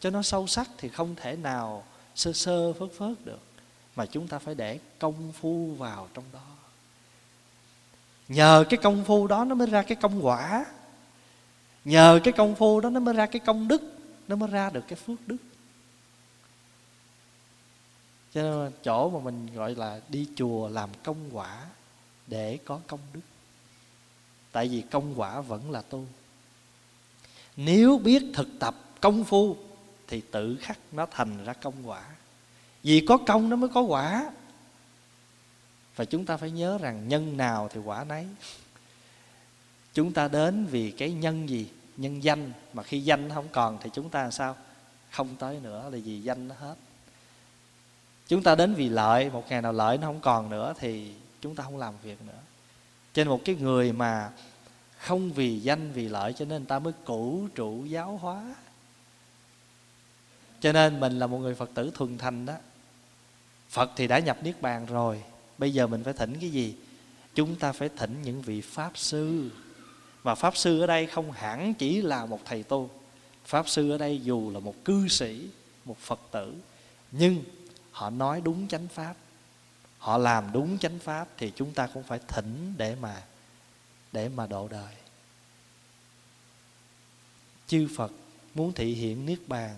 cho nó sâu sắc thì không thể nào sơ sơ phớt phớt được. Mà chúng ta phải để công phu vào trong đó. Nhờ cái công phu đó nó mới ra cái công quả. Nhờ cái công phu đó nó mới ra cái công đức, nó mới ra được cái phước đức cho nên chỗ mà mình gọi là đi chùa làm công quả để có công đức. Tại vì công quả vẫn là tu. Nếu biết thực tập công phu thì tự khắc nó thành ra công quả. Vì có công nó mới có quả. Và chúng ta phải nhớ rằng nhân nào thì quả nấy. Chúng ta đến vì cái nhân gì? Nhân danh. Mà khi danh không còn thì chúng ta sao? Không tới nữa là vì danh nó hết chúng ta đến vì lợi, một ngày nào lợi nó không còn nữa thì chúng ta không làm việc nữa. Trên một cái người mà không vì danh, vì lợi cho nên người ta mới cũ trụ giáo hóa. Cho nên mình là một người phật tử thuần thành đó. Phật thì đã nhập niết bàn rồi. Bây giờ mình phải thỉnh cái gì? Chúng ta phải thỉnh những vị pháp sư. Mà pháp sư ở đây không hẳn chỉ là một thầy tu. Pháp sư ở đây dù là một cư sĩ, một phật tử. Nhưng họ nói đúng chánh pháp. Họ làm đúng chánh pháp thì chúng ta cũng phải thỉnh để mà để mà độ đời. Chư phật muốn thị hiện niết bàn.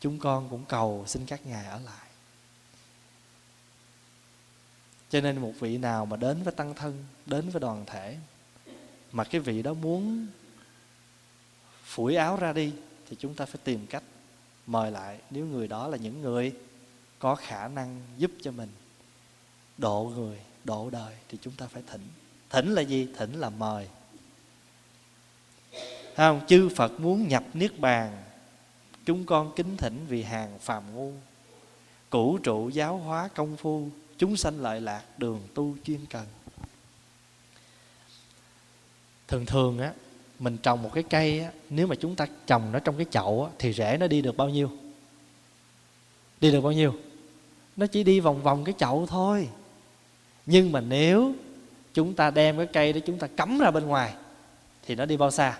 Chúng con cũng cầu xin các ngài ở lại. Cho nên một vị nào mà đến với tăng thân, đến với đoàn thể, mà cái vị đó muốn phủi áo ra đi thì chúng ta phải tìm cách mời lại nếu người đó là những người có khả năng giúp cho mình. Độ người, độ đời thì chúng ta phải thỉnh. Thỉnh là gì? Thỉnh là mời. Không? Chư phật muốn nhập niết bàn, chúng con kính thỉnh vì hàng phàm ngu. Cũ trụ giáo hóa công phu, chúng sanh lợi lạc, đường tu chuyên cần. Thường thường á mình trồng một cái cây á, nếu mà chúng ta trồng nó trong cái chậu á, thì rễ nó đi được bao nhiêu? Đi được bao nhiêu? Nó chỉ đi vòng vòng cái chậu thôi. Nhưng mà nếu chúng ta đem cái cây đó chúng ta cắm ra bên ngoài thì nó đi bao xa?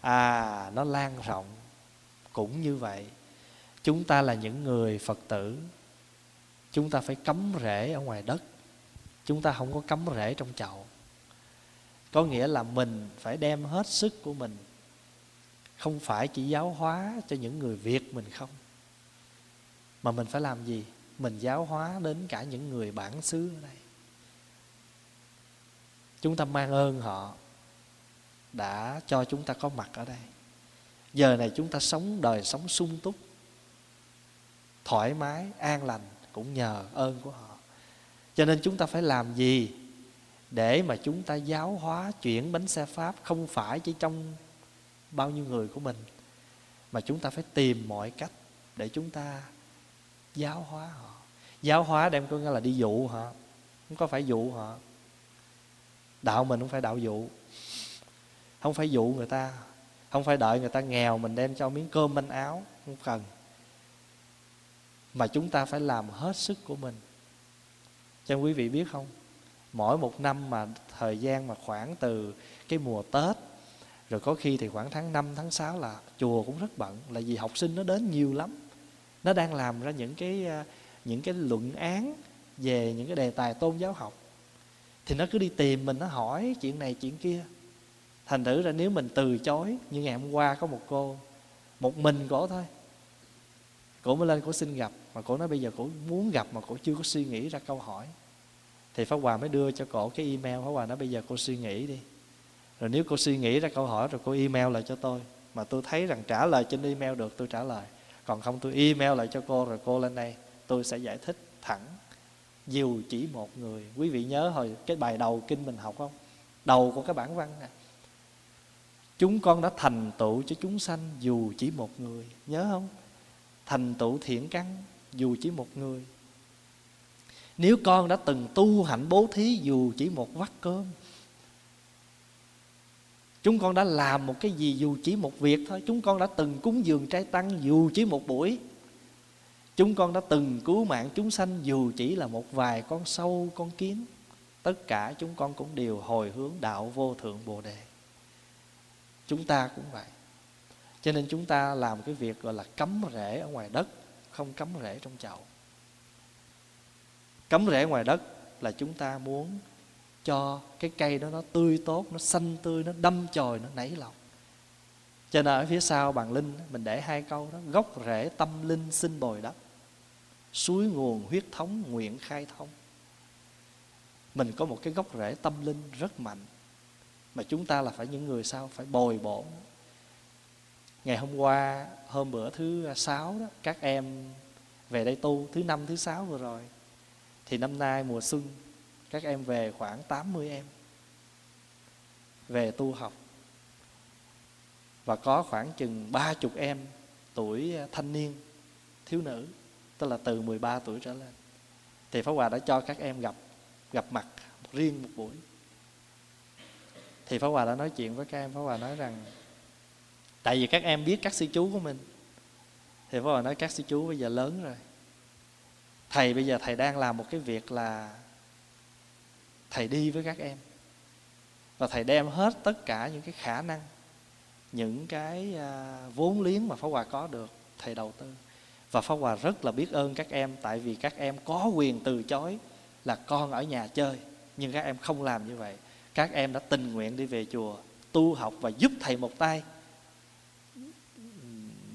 À nó lan rộng. Cũng như vậy chúng ta là những người phật tử. Chúng ta phải cắm rễ ở ngoài đất. Chúng ta không có cắm rễ trong chậu có nghĩa là mình phải đem hết sức của mình. Không phải chỉ giáo hóa cho những người việt mình không. Mà mình phải làm gì? Mình giáo hóa đến cả những người bản xứ ở đây. Chúng ta mang ơn họ đã cho chúng ta có mặt ở đây. Giờ này chúng ta sống đời sống sung túc, thoải mái, an lành cũng nhờ ơn của họ. Cho nên chúng ta phải làm gì? Để mà chúng ta giáo hóa, chuyển bánh xe pháp không phải chỉ trong bao nhiêu người của mình, mà chúng ta phải tìm mọi cách để chúng ta giáo hóa họ. Giáo hóa đem có nghĩa là đi dụ họ, không có phải dụ họ. Đạo mình không phải đạo dụ, không phải dụ người ta, không phải đợi người ta nghèo mình đem cho miếng cơm manh áo, không cần. Mà chúng ta phải làm hết sức của mình. Cho quý vị biết không? Mỗi một năm mà thời gian mà khoảng từ cái mùa tết rồi có khi thì khoảng tháng 5, tháng 6 là chùa cũng rất bận là vì học sinh nó đến nhiều lắm. Nó đang làm ra những cái à, những cái luận án về những cái đề tài tôn giáo học. Thì nó cứ đi tìm mình nó hỏi chuyện này chuyện kia. Thành thử ra nếu mình từ chối như ngày hôm qua có một cô một mình cổ thôi. Cổ mới lên cổ xin gặp mà cổ nói bây giờ cổ muốn gặp mà cổ chưa có suy nghĩ ra câu hỏi thì pháp hòa mới đưa cho cổ cái email. Pháp hòa nói, bây giờ cô suy nghĩ đi. Rồi nếu cô suy nghĩ ra câu hỏi, rồi cô email lại cho tôi. Mà tôi thấy rằng trả lời trên email được, tôi trả lời. Còn không, tôi email lại cho cô, rồi cô lên đây. Tôi sẽ giải thích thẳng. Dù chỉ một người. Quý vị nhớ hồi cái bài đầu kinh mình học không? Đầu của cái bản văn này chúng con đã thành tựu cho chúng sanh dù chỉ một người. Nhớ không? Thành tựu thiện căn dù chỉ một người nếu con đã từng tu hạnh bố thí dù chỉ một vắt cơm, chúng con đã làm một cái gì dù chỉ một việc thôi. Chúng con đã từng cúng dường trái tăng dù chỉ một buổi. Chúng con đã từng cứu mạng chúng sanh dù chỉ là một vài con sâu, con kiến. Tất cả chúng con cũng đều hồi hướng đạo vô thượng bồ đề. Chúng ta cũng vậy. Cho nên chúng ta làm cái việc gọi là cấm rễ ở ngoài đất, không cấm rễ trong chậu cắm rễ ngoài đất là chúng ta muốn cho cái cây đó nó tươi tốt, nó xanh tươi, nó đâm chồi, nó nảy lọc cho nên ở phía sau bằng linh, mình để hai câu đó. Gốc rễ tâm linh sinh bồi đất suối nguồn huyết thống nguyện khai thông. Mình có một cái gốc rễ tâm linh rất mạnh mà chúng ta là phải những người sao? Phải bồi bổ. Ngày hôm qua, hôm bữa thứ sáu đó, các em về đây tu, thứ năm, thứ sáu vừa rồi thì năm nay mùa xuân, các em về khoảng 80 em về tu học. Và có khoảng chừng ba chục em tuổi thanh niên, thiếu nữ, tức là từ 13 tuổi trở lên. Thì Pháp Hòa đã cho các em gặp gặp mặt riêng một buổi. Thì Pháp Hòa đã nói chuyện với các em, Pháp Hòa nói rằng, tại vì các em biết các sư chú của mình. Thì Pháp Hòa nói, các sư chú bây giờ lớn rồi thầy bây giờ thầy đang làm một cái việc là thầy đi với các em. Và thầy đem hết tất cả những cái khả năng, những cái à, vốn liếng mà Pháp Hòa có được, thầy đầu tư. Và Pháp Hòa rất là biết ơn các em, tại vì các em có quyền từ chối là con ở nhà chơi, nhưng các em không làm như vậy. Các em đã tình nguyện đi về chùa tu học và giúp thầy một tay,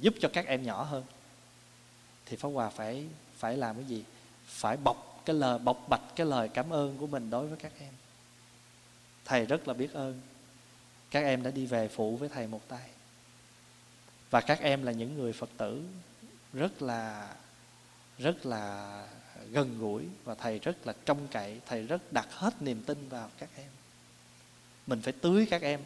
giúp cho các em nhỏ hơn. Thì Pháp Hòa phải phải làm cái gì? Phải bọc cái lời, bộc bạch cái lời cảm ơn của mình đối với các em. Thầy rất là biết ơn. Các em đã đi về phụ với thầy một tay. Và các em là những người phật tử rất là rất là gần gũi và thầy rất là trông cậy, thầy rất đặt hết niềm tin vào các em. Mình phải tưới các em.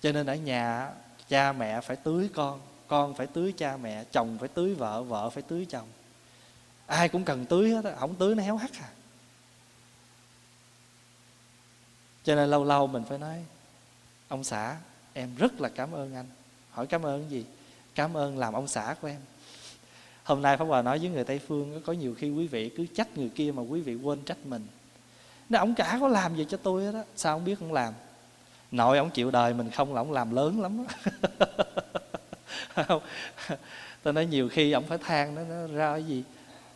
Cho nên ở nhà, cha mẹ phải tưới con con phải tưới cha mẹ, chồng phải tưới vợ vợ phải tưới chồng. Ai cũng cần tưới hết không tưới nó héo hắt à. Cho nên lâu lâu mình phải nói, ông xã, em rất là cảm ơn anh. Hỏi cảm ơn gì? Cảm ơn làm ông xã của em. Hôm nay pháp hòa nói với người tây phương có nhiều khi quý vị cứ trách người kia mà quý vị quên trách mình. Nó ông cả có làm gì cho tôi đó sao không biết không làm? Nội ông chịu đời mình không là ông làm lớn lắm tôi nói nhiều khi ông phải than nó, nó ra cái gì?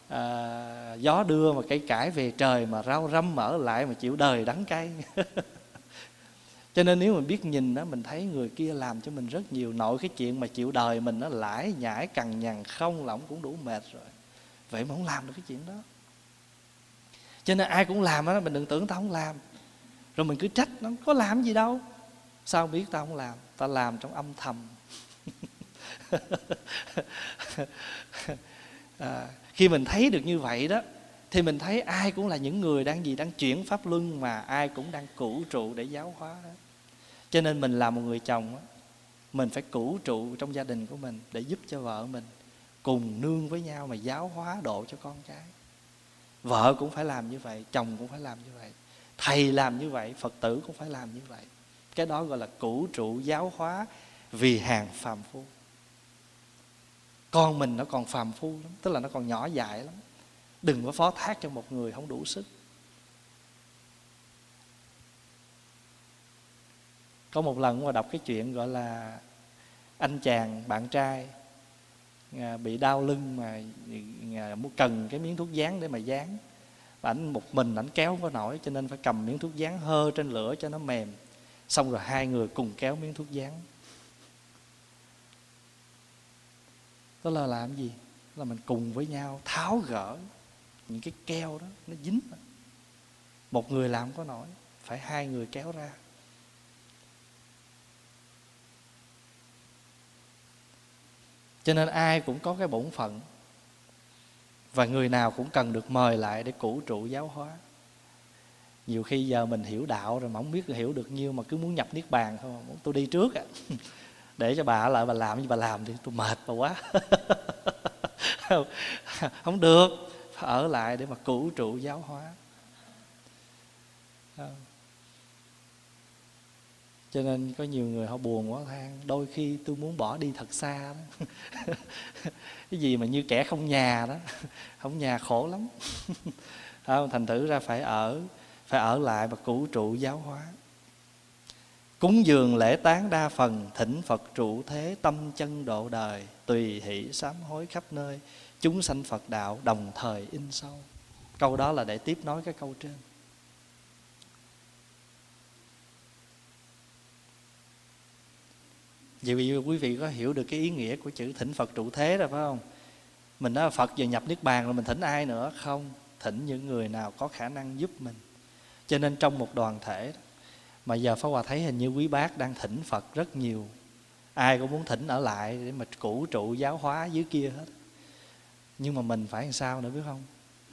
À, gió đưa mà cây cải về trời mà rau răm mở lại mà chịu đời đắng cay. Cho nên nếu mình biết nhìn đó mình thấy người kia làm cho mình rất nhiều nội cái chuyện mà chịu đời mình nó lãi nhãi cằn nhằn không là ông cũng đủ mệt rồi. Vậy mà không làm được cái chuyện đó. Cho nên ai cũng làm đó mình đừng tưởng tao không làm. Rồi mình cứ trách nó có làm gì đâu. Sao biết tao không làm? Tao làm trong âm thầm à, khi mình thấy được như vậy đó thì mình thấy ai cũng là những người đang gì đang chuyển pháp luân mà ai cũng đang cũ trụ để giáo hóa đó. cho nên mình là một người chồng đó, mình phải cũ trụ trong gia đình của mình để giúp cho vợ mình cùng nương với nhau mà giáo hóa độ cho con cái. Vợ cũng phải làm như vậy chồng cũng phải làm như vậy thầy làm như vậy phật tử cũng phải làm như vậy. Cái đó gọi là cũ trụ giáo hóa vì hàng phàm phu con mình nó còn phàm phu lắm, tức là nó còn nhỏ dại lắm. Đừng có phó thác cho một người không đủ sức. Có một lần mà đọc cái chuyện gọi là anh chàng bạn trai à, bị đau lưng mà à, muốn cần cái miếng thuốc dán để mà dán và ảnh một mình ảnh kéo không có nổi, cho nên phải cầm miếng thuốc dán hơ trên lửa cho nó mềm. Xong rồi hai người cùng kéo miếng thuốc dán đó là làm gì? Là mình cùng với nhau tháo gỡ những cái keo đó, nó dính một người làm có nổi, phải hai người kéo ra. Cho nên ai cũng có cái bổn phận, và người nào cũng cần được mời lại để củ trụ giáo hóa. Nhiều khi giờ mình hiểu đạo rồi mà không biết hiểu được nhiêu mà cứ muốn nhập niết bàn thôi, muốn tôi đi trước à. để cho bà lại bà làm như bà làm thì tôi mệt bà quá. Không được, phải ở lại để mà cửu trụ giáo hóa. Cho nên có nhiều người họ buồn quá, than, đôi khi tôi muốn bỏ đi thật xa đó. Cái gì mà như kẻ không nhà đó, không nhà khổ lắm. Thành thử ra phải ở phải ở lại và cửu trụ giáo hóa cúng dường lễ tán đa phần thỉnh phật trụ thế tâm chân độ đời tùy hỷ sám hối khắp nơi chúng sanh phật đạo đồng thời in sâu câu đó là để tiếp nối cái câu trên Vậy quý vị có hiểu được cái ý nghĩa của chữ thỉnh Phật trụ thế rồi phải không? Mình nói Phật vừa nhập Niết Bàn rồi mình thỉnh ai nữa? Không, thỉnh những người nào có khả năng giúp mình. Cho nên trong một đoàn thể mà giờ Pháp Hòa thấy hình như quý bác đang thỉnh Phật rất nhiều. Ai cũng muốn thỉnh ở lại để mà củ trụ giáo hóa dưới kia hết. Nhưng mà mình phải làm sao nữa biết không?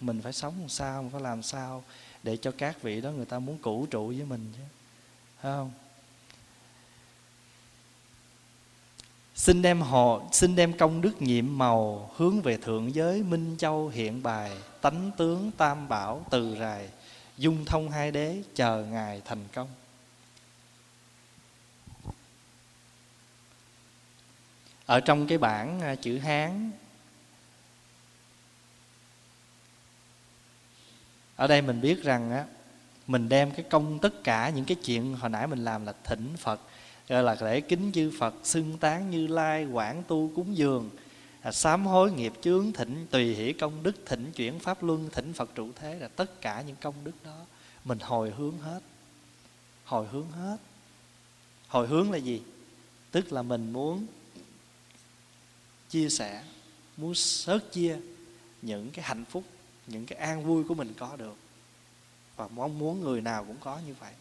Mình phải sống làm sao, mình phải làm sao để cho các vị đó người ta muốn củ trụ với mình chứ. Phải không? xin đem họ xin đem công đức nhiệm màu hướng về thượng giới minh châu hiện bài tánh tướng tam bảo từ rài dung thông hai đế chờ ngài thành công ở trong cái bản à, chữ hán. Ở đây mình biết rằng á mình đem cái công tất cả những cái chuyện hồi nãy mình làm là thỉnh phật gọi là lễ kính chư phật xưng tán như lai quảng tu cúng dường à, sám hối nghiệp chướng thỉnh tùy hỷ công đức thỉnh chuyển pháp luân thỉnh phật trụ thế là tất cả những công đức đó. Mình hồi hướng hết. Hồi hướng hết. Hồi hướng là gì? Tức là mình muốn chia sẻ, muốn sớt chia những cái hạnh phúc, những cái an vui của mình có được. Và mong muốn người nào cũng có như vậy.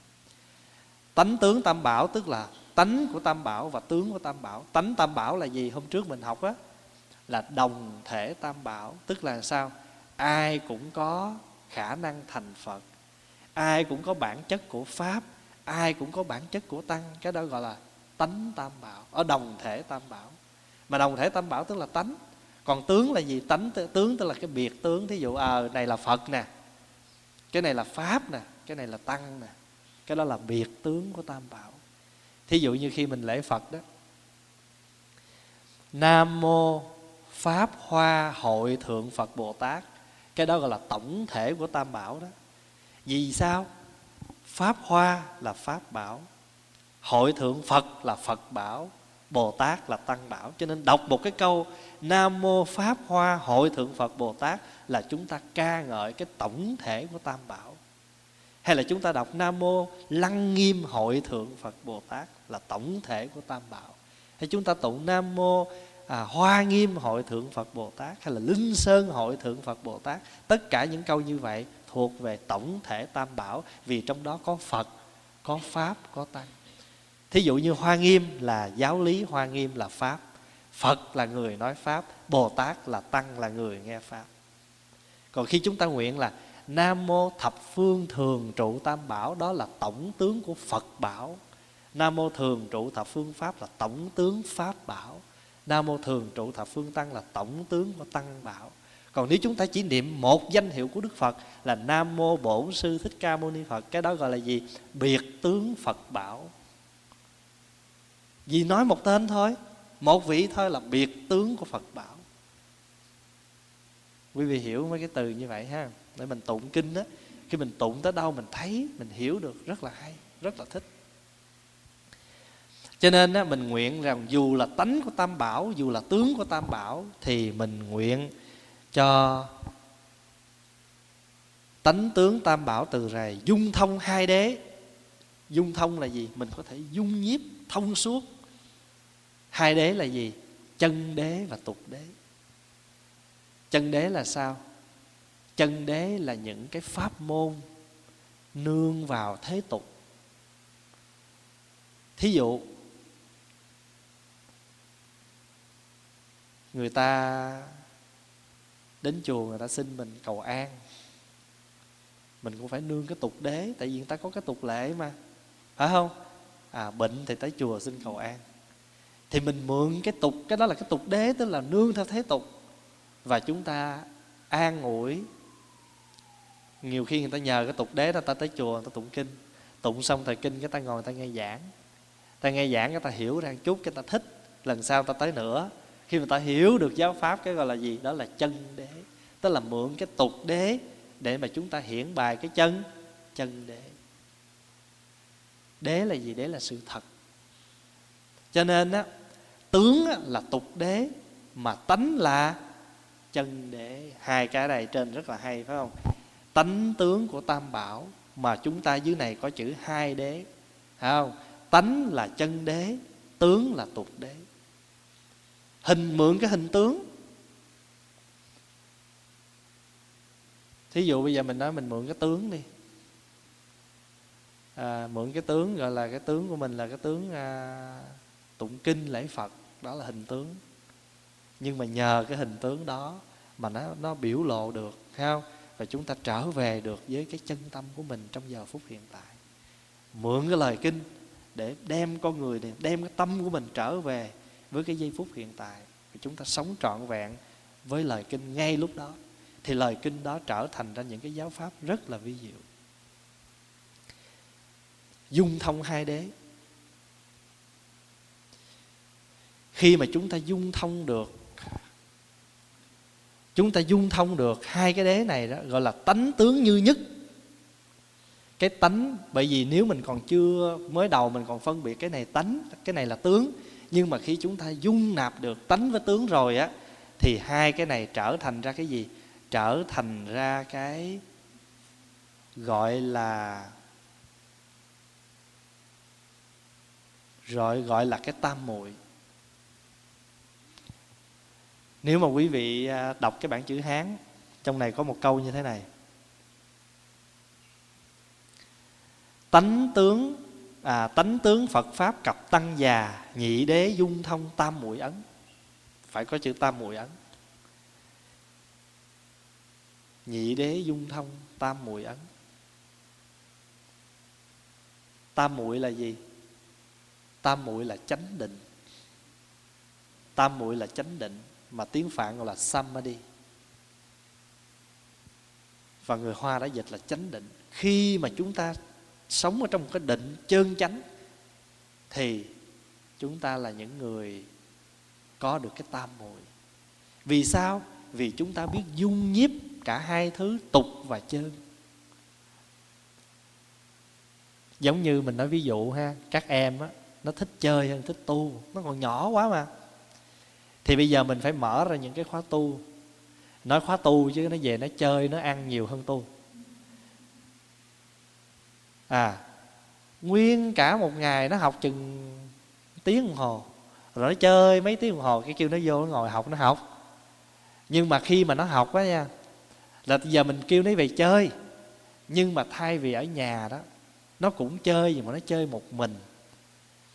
Tánh tướng tam bảo tức là tánh của tam bảo và tướng của tam bảo. Tánh tam bảo là gì? Hôm trước mình học á, là đồng thể tam bảo. Tức là sao? Ai cũng có khả năng thành phật. Ai cũng có bản chất của pháp. Ai cũng có bản chất của tăng. Cái đó gọi là tánh tam bảo, ở đồng thể tam bảo mà đồng thể tam bảo tức là tánh. Còn tướng là gì? Tánh tướng tức là cái biệt tướng. Thí dụ à, này là phật nè. Cái này là pháp nè. Cái này là tăng nè. Cái đó là biệt tướng của tam bảo. Thí dụ như khi mình lễ phật đó. Nam mô pháp hoa hội thượng phật bồ tát. Cái đó gọi là tổng thể của tam bảo đó. Vì sao? Pháp hoa là pháp bảo. Hội thượng phật là phật bảo bồ tát là tăng bảo. Cho nên đọc một cái câu nam mô pháp hoa hội thượng phật bồ tát là chúng ta ca ngợi cái tổng thể của tam bảo. Hay là chúng ta đọc nam mô lăng nghiêm hội thượng phật bồ tát là tổng thể của tam bảo. Hay chúng ta tụng nam mô à, hoa nghiêm hội thượng phật bồ tát hay là linh sơn hội thượng phật bồ tát tất cả những câu như vậy thuộc về tổng thể tam bảo vì trong đó có phật có pháp có tăng thí dụ như hoa nghiêm là giáo lý, hoa nghiêm là pháp. Phật là người nói pháp, bồ tát là tăng là người nghe pháp. Còn khi chúng ta nguyện là nam mô thập phương thường trụ tam bảo, đó là tổng tướng của phật bảo. Nam mô thường trụ thập phương pháp là tổng tướng pháp bảo. Nam mô thường trụ thập phương tăng là tổng tướng của tăng bảo. Còn nếu chúng ta chỉ niệm một danh hiệu của đức phật là nam mô bổn sư thích ca mâu ni phật, cái đó gọi là gì? Biệt tướng phật bảo vì nói một tên thôi một vị thôi là biệt tướng của phật bảo. Quý vị hiểu mấy cái từ như vậy ha? Để mình tụng kinh đó khi mình tụng tới đâu mình thấy mình hiểu được rất là hay rất là thích. Cho nên á, mình nguyện rằng dù là tánh của tam bảo dù là tướng của tam bảo thì mình nguyện cho tánh tướng tam bảo từ rày dung thông hai đế. Dung thông là gì? Mình có thể dung nhiếp thông suốt hai đế là gì? Chân đế và tục đế. Chân đế là sao? Chân đế là những cái pháp môn nương vào thế tục. Thí dụ, người ta đến chùa người ta xin mình cầu an. Mình cũng phải nương cái tục đế, tại vì người ta có cái tục lệ mà. Phải không? À bệnh thì tới chùa xin cầu an thì mình mượn cái tục, cái đó là cái tục đế, tức là nương theo thế tục. Và chúng ta an ủi. Nhiều khi người ta nhờ cái tục đế đó ta tới chùa, người ta tụng kinh. Tụng xong thời kinh cái ta ngồi, người ta nghe giảng. Ta nghe giảng cái ta hiểu ra chút, cái ta thích. Lần sau ta tới nữa. Khi mà ta hiểu được giáo pháp, cái gọi là gì? Đó là chân đế. Tức là mượn cái tục đế để mà chúng ta hiển bài cái chân chân đế. Đế là gì? Đế là sự thật. Cho nên á tướng là tục đế mà tánh là chân đế. Hai cái này trên rất là hay phải không? Tánh tướng của tam bảo mà chúng ta dưới này có chữ hai đế phải không? Tánh là chân đế tướng là tục đế. Hình mượn cái hình tướng. Thí dụ bây giờ mình nói mình mượn cái tướng đi. À, mượn cái tướng gọi là cái tướng của mình là cái tướng à, tụng kinh lễ phật đó là hình tướng. Nhưng mà nhờ cái hình tướng đó mà nó nó biểu lộ được, thấy không? Và chúng ta trở về được với cái chân tâm của mình trong giờ phút hiện tại. Mượn cái lời kinh để đem con người này, đem cái tâm của mình trở về với cái giây phút hiện tại. Và chúng ta sống trọn vẹn với lời kinh ngay lúc đó. Thì lời kinh đó trở thành ra những cái giáo pháp rất là vi diệu. Dung thông hai đế. Khi mà chúng ta dung thông được, chúng ta dung thông được hai cái đế này đó, gọi là tánh tướng như nhất. Cái tánh, bởi vì nếu mình còn chưa, mới đầu mình còn phân biệt cái này tánh, cái này là tướng, nhưng mà khi chúng ta dung nạp được tánh với tướng rồi á, thì hai cái này trở thành ra cái gì? Trở thành ra cái gọi là gọi gọi là cái tam muội nếu mà quý vị à, đọc cái bản chữ hán trong này có một câu như thế này. Tánh tướng à, tánh tướng phật pháp cặp tăng già nhị đế dung thông tam muội ấn. Phải có chữ tam muội ấn. Nhị đế dung thông tam muội ấn. Tam muội là gì? Tam muội là chánh định. Tam muội là chánh định mà tiếng phạn gọi là samadhi. Và người hoa đã dịch là chánh định. Khi mà chúng ta sống ở trong cái định chơn chánh, thì chúng ta là những người có được cái tam muội. Vì sao? Vì chúng ta biết dung nhiếp cả hai thứ tục và chơn. Giống như mình nói ví dụ ha, các em á, nó thích chơi hơn, thích tu. Nó còn nhỏ quá mà thì bây giờ mình phải mở ra những cái khóa tu. Nói khóa tu chứ nó về nó chơi, nó ăn nhiều hơn tu. À nguyên cả một ngày nó học chừng tiếng đồng hồ. Rồi nó chơi mấy tiếng đồng hồ, cái kêu nó vô nó ngồi học, nó học. Nhưng mà khi mà nó học á nha, là giờ mình kêu nó về chơi. Nhưng mà thay vì ở nhà đó, nó cũng chơi, nhưng mà nó chơi một mình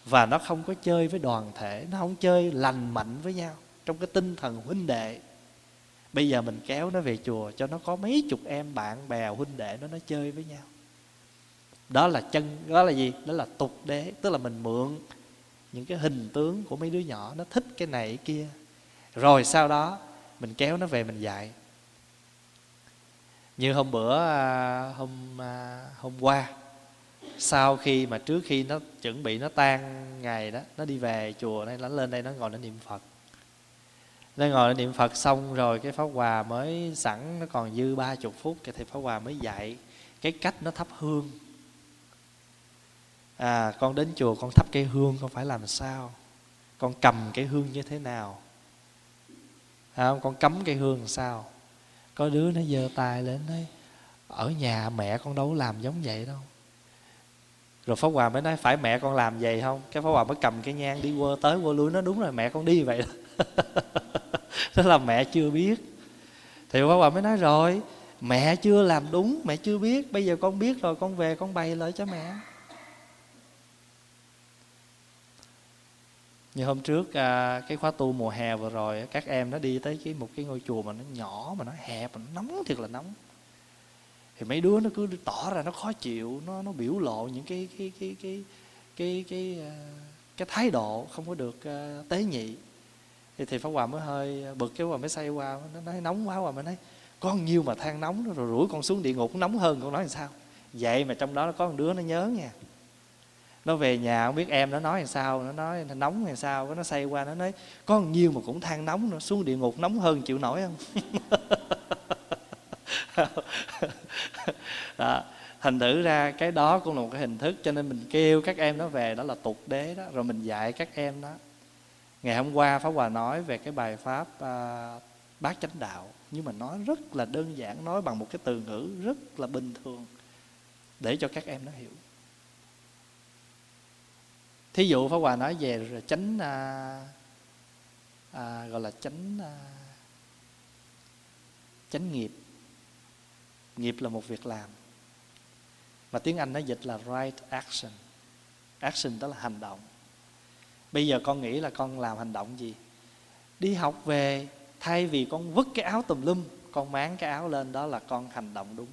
và nó không có chơi với đoàn thể, nó không chơi lành mạnh với nhau trong cái tinh thần huynh đệ. Bây giờ mình kéo nó về chùa cho nó có mấy chục em, bạn bè, huynh đệ nó nó chơi với nhau. Đó là chân, đó là gì? Đó là tục đế. Tức là mình mượn những cái hình tướng của mấy đứa nhỏ, nó thích cái này, cái kia. Rồi sau đó, mình kéo nó về mình dạy. Như hôm bữa à, hôm à, hôm qua sau khi mà trước khi nó chuẩn bị nó tan ngày đó nó đi về chùa này nó lên đây nó ngồi nó niệm phật. Nó ngồi nó niệm phật xong rồi cái pháp hòa mới sẵn nó còn dư ba chục phút thì pháp hòa mới dạy cái cách nó thắp hương. À con đến chùa con thắp cây hương con phải làm sao? Con cầm cái hương như thế nào? À, con cắm cây hương làm sao? Có đứa nó giơ tay lên nói ở nhà mẹ con đâu làm giống vậy đâu rồi pháp hòa mới nói, phải mẹ con làm vậy không? Cái pháp hòa mới cầm cái nhang đi qua tới qua lui nó đúng rồi, mẹ con đi vậy đó. Đó là mẹ chưa biết. Thì pháp hòa mới nói, rồi, mẹ chưa làm đúng, mẹ chưa biết. Bây giờ con biết rồi, con về, con bày lại cho mẹ. Như hôm trước à, cái khóa tu mùa hè vừa rồi, các em nó đi tới cái một cái ngôi chùa mà nó nhỏ, mà nó hẹp, mà nó nóng thiệt là nóng thì mấy đứa nó cứ tỏ ra nó khó chịu nó nó biểu lộ những cái cái cái cái cái cái cái, cái thái độ không có được uh, tế nhị. Thì thì pháp hòa mới hơi ờ, bực cái hòa mới say qua nó nói nóng quá hòa mới nói con nhiêu mà than nóng rồi rủi con xuống địa ngục nóng hơn con nói làm sao? Vậy mà trong đó có một đứa nó nhớ nha. Nó về nhà không biết em nó nói làm sao nó nói nóng làm sao nó say qua nó nói có nhiêu mà cũng than nóng nó xuống địa ngục nóng hơn chịu nổi không? đó. thành thử ra cái đó cũng là một cái hình thức cho nên mình kêu các em nó về đó là tục đế đó rồi mình dạy các em đó ngày hôm qua pháp hòa nói về cái bài pháp à, bát chánh đạo nhưng mà nói rất là đơn giản nói bằng một cái từ ngữ rất là bình thường để cho các em nó hiểu thí dụ pháp hòa nói về chánh à, à, gọi là chánh à, chánh nghiệp nghiệp là một việc làm. Mà tiếng anh nó dịch là right action. Action đó là hành động. Bây giờ con nghĩ là con làm hành động gì? Đi học về, thay vì con vứt cái áo tùm lum, con máng cái áo lên đó là con hành động đúng.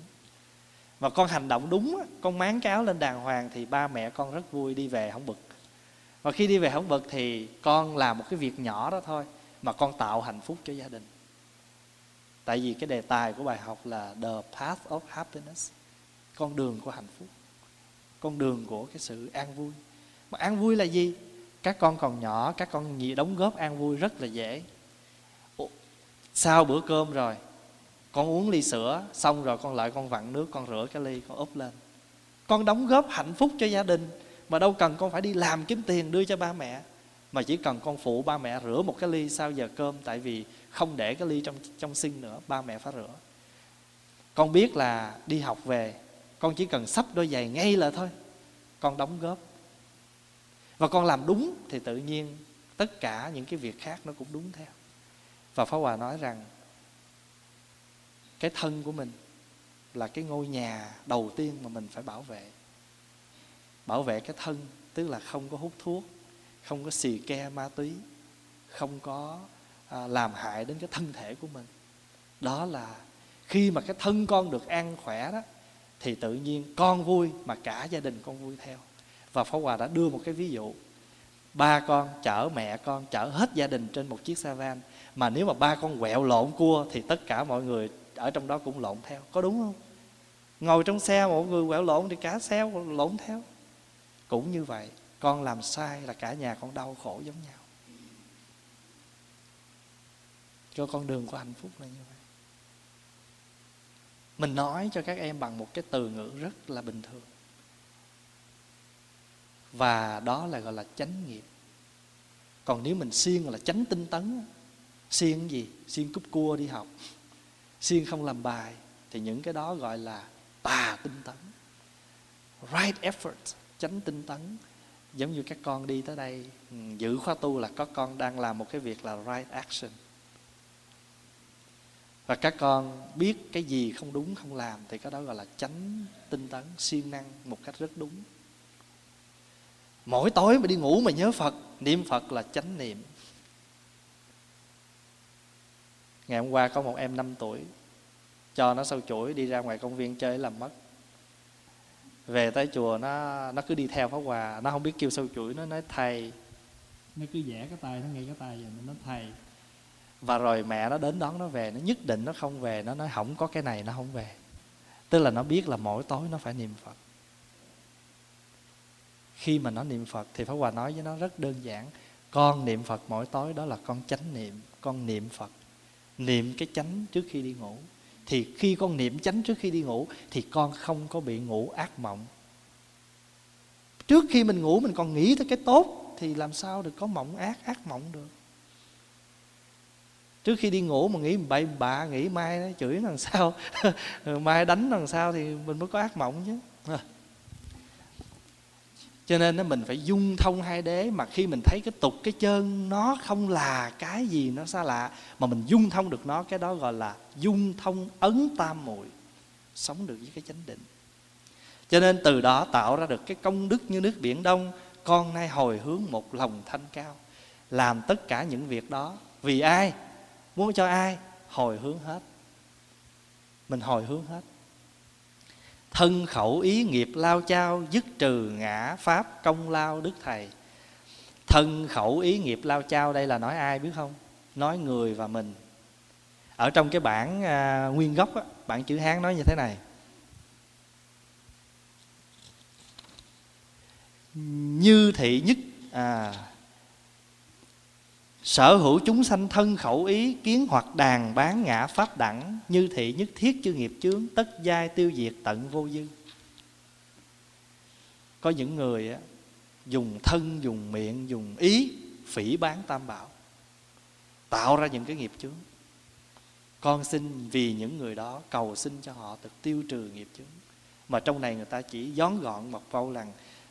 Mà con hành động đúng con máng cái áo lên đàng hoàng thì ba mẹ con rất vui, đi về không bực. Và khi đi về không bực thì con làm một cái việc nhỏ đó thôi, mà con tạo hạnh phúc cho gia đình tại vì cái đề tài của bài học là the path of happiness, con đường của hạnh phúc, con đường của cái sự an vui. Mà an vui là gì? Các con còn nhỏ, các con nhị đóng góp an vui rất là dễ. Sau bữa cơm rồi, con uống ly sữa, xong rồi con lại con vặn nước, con rửa cái ly, con úp lên. Con đóng góp hạnh phúc cho gia đình, mà đâu cần con phải đi làm kiếm tiền đưa cho ba mẹ mà chỉ cần con phụ ba mẹ rửa một cái ly sau giờ cơm, tại vì không để cái ly trong trong sinh nữa, ba mẹ phải rửa. Con biết là đi học về, con chỉ cần sắp đôi giày ngay là thôi, con đóng góp. Và con làm đúng thì tự nhiên tất cả những cái việc khác nó cũng đúng theo. Và phá Hòa nói rằng, cái thân của mình là cái ngôi nhà đầu tiên mà mình phải bảo vệ. Bảo vệ cái thân, tức là không có hút thuốc không có xì ke ma túy không có à, làm hại đến cái thân thể của mình. Đó là khi mà cái thân con được an khỏe đó thì tự nhiên con vui mà cả gia đình con vui theo. Và phó Hòa đã đưa một cái ví dụ. Ba con chở mẹ con chở hết gia đình trên một chiếc xe van mà nếu mà ba con quẹo lộn cua thì tất cả mọi người ở trong đó cũng lộn theo. Có đúng không? Ngồi trong xe một người quẹo lộn thì cả xe lộn theo. Cũng như vậy con làm sai là cả nhà con đau khổ giống nhau. Cho con đường của hạnh phúc là như vậy. Mình nói cho các em bằng một cái từ ngữ rất là bình thường. Và đó là gọi là chánh nghiệp. Còn nếu mình siêng là chánh tinh tấn siêng gì? Siêng cúp cua đi học. Siêng không làm bài, thì những cái đó gọi là tà tinh tấn. Right effort, chánh tinh tấn giống như các con đi tới đây ừ, giữ khóa tu là có con đang làm một cái việc là right action. Và các con biết cái gì không đúng, không làm thì cái đó gọi là chánh tinh tấn, siêng năng một cách rất đúng. Mỗi tối mà đi ngủ mà nhớ phật, niệm phật là chánh niệm. Ngày hôm qua có một em 5 tuổi, cho nó sau chuỗi, đi ra ngoài công viên chơi làm mất về tới chùa nó nó cứ đi theo pháp hòa nó không biết kêu sâu chuỗi nó nói thầy. Nó cứ vẽ cái tay nó ngay cái tay vậy nó nói thầy. Và rồi mẹ nó đến đón nó về nó nhất định nó không về nó nói không có cái này nó không về. Tức là nó biết là mỗi tối nó phải niệm phật. Khi mà nó niệm phật thì pháp hòa nói với nó rất đơn giản con niệm phật mỗi tối đó là con chánh niệm con niệm phật. Niệm cái chánh trước khi đi ngủ thì khi con niệm chánh trước khi đi ngủ, thì con không có bị ngủ ác mộng. Trước khi mình ngủ, mình còn nghĩ tới cái tốt, thì làm sao được có mộng ác ác mộng được? Trước khi đi ngủ mà nghĩ bậy bạ, nghĩ mai nó chửi làm sao, mai đánh làm sao thì mình mới có ác mộng chứ cho nên nó mình phải dung thông hai đế, mà khi mình thấy cái tục, cái chân nó không là cái gì nó xa lạ, mà mình dung thông được nó, cái đó gọi là dung thông ấn tam muội, sống được với cái chánh định. Cho nên từ đó tạo ra được cái công đức như nước biển đông, con nay hồi hướng một lòng thanh cao, làm tất cả những việc đó. Vì ai? Muốn cho ai? Hồi hướng hết. Mình hồi hướng hết thân khẩu ý nghiệp lao chao dứt trừ ngã pháp công lao đức thầy. Thân khẩu ý nghiệp lao chao đây là nói ai biết không? Nói người và mình. Ở trong cái bản à, nguyên gốc á, bản chữ hán nói như thế này. Như thị nhất à, sở hữu chúng sanh thân khẩu ý kiến hoặc đàn bán ngã pháp đẳng như thị nhất thiết chư nghiệp chướng tất giai tiêu diệt tận vô dư. Có những người á, dùng thân dùng miệng dùng ý phỉ bán tam bảo tạo ra những cái nghiệp chướng. Con xin vì những người đó cầu xin cho họ được tiêu trừ nghiệp chướng. Mà trong này người ta chỉ gión gọn một câu là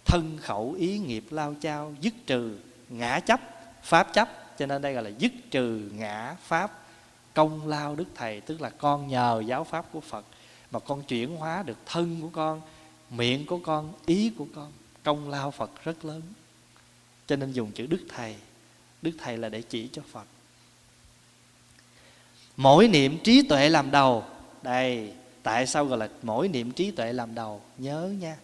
thân khẩu ý nghiệp lao chao dứt trừ ngã chấp pháp chấp cho nên đây gọi là dứt trừ ngã pháp, công lao đức thầy, tức là con nhờ giáo pháp của phật, mà con chuyển hóa được thân của con, miệng của con, ý của con. Công lao phật rất lớn. Cho nên dùng chữ đức thầy. Đức thầy là để chỉ cho phật. Mỗi niệm trí tuệ làm đầu. Đây, tại sao gọi là mỗi niệm trí tuệ làm đầu? Nhớ nha,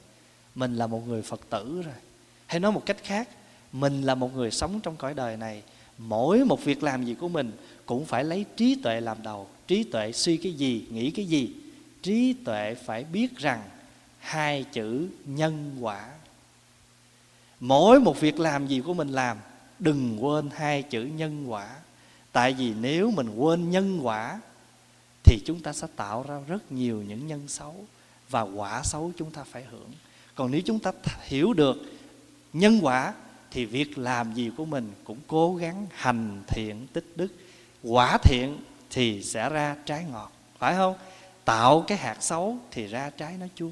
mình là một người phật tử rồi. Hay nói một cách khác, mình là một người sống trong cõi đời này mỗi một việc làm gì của mình cũng phải lấy trí tuệ làm đầu. Trí tuệ suy cái gì, nghĩ cái gì. Trí tuệ phải biết rằng hai chữ nhân quả. Mỗi một việc làm gì của mình làm, đừng quên hai chữ nhân quả. Tại vì nếu mình quên nhân quả, thì chúng ta sẽ tạo ra rất nhiều những nhân xấu và quả xấu chúng ta phải hưởng. Còn nếu chúng ta hiểu được nhân quả thì việc làm gì của mình cũng cố gắng hành thiện tích đức. Quả thiện thì sẽ ra trái ngọt, phải không? Tạo cái hạt xấu thì ra trái nó chua.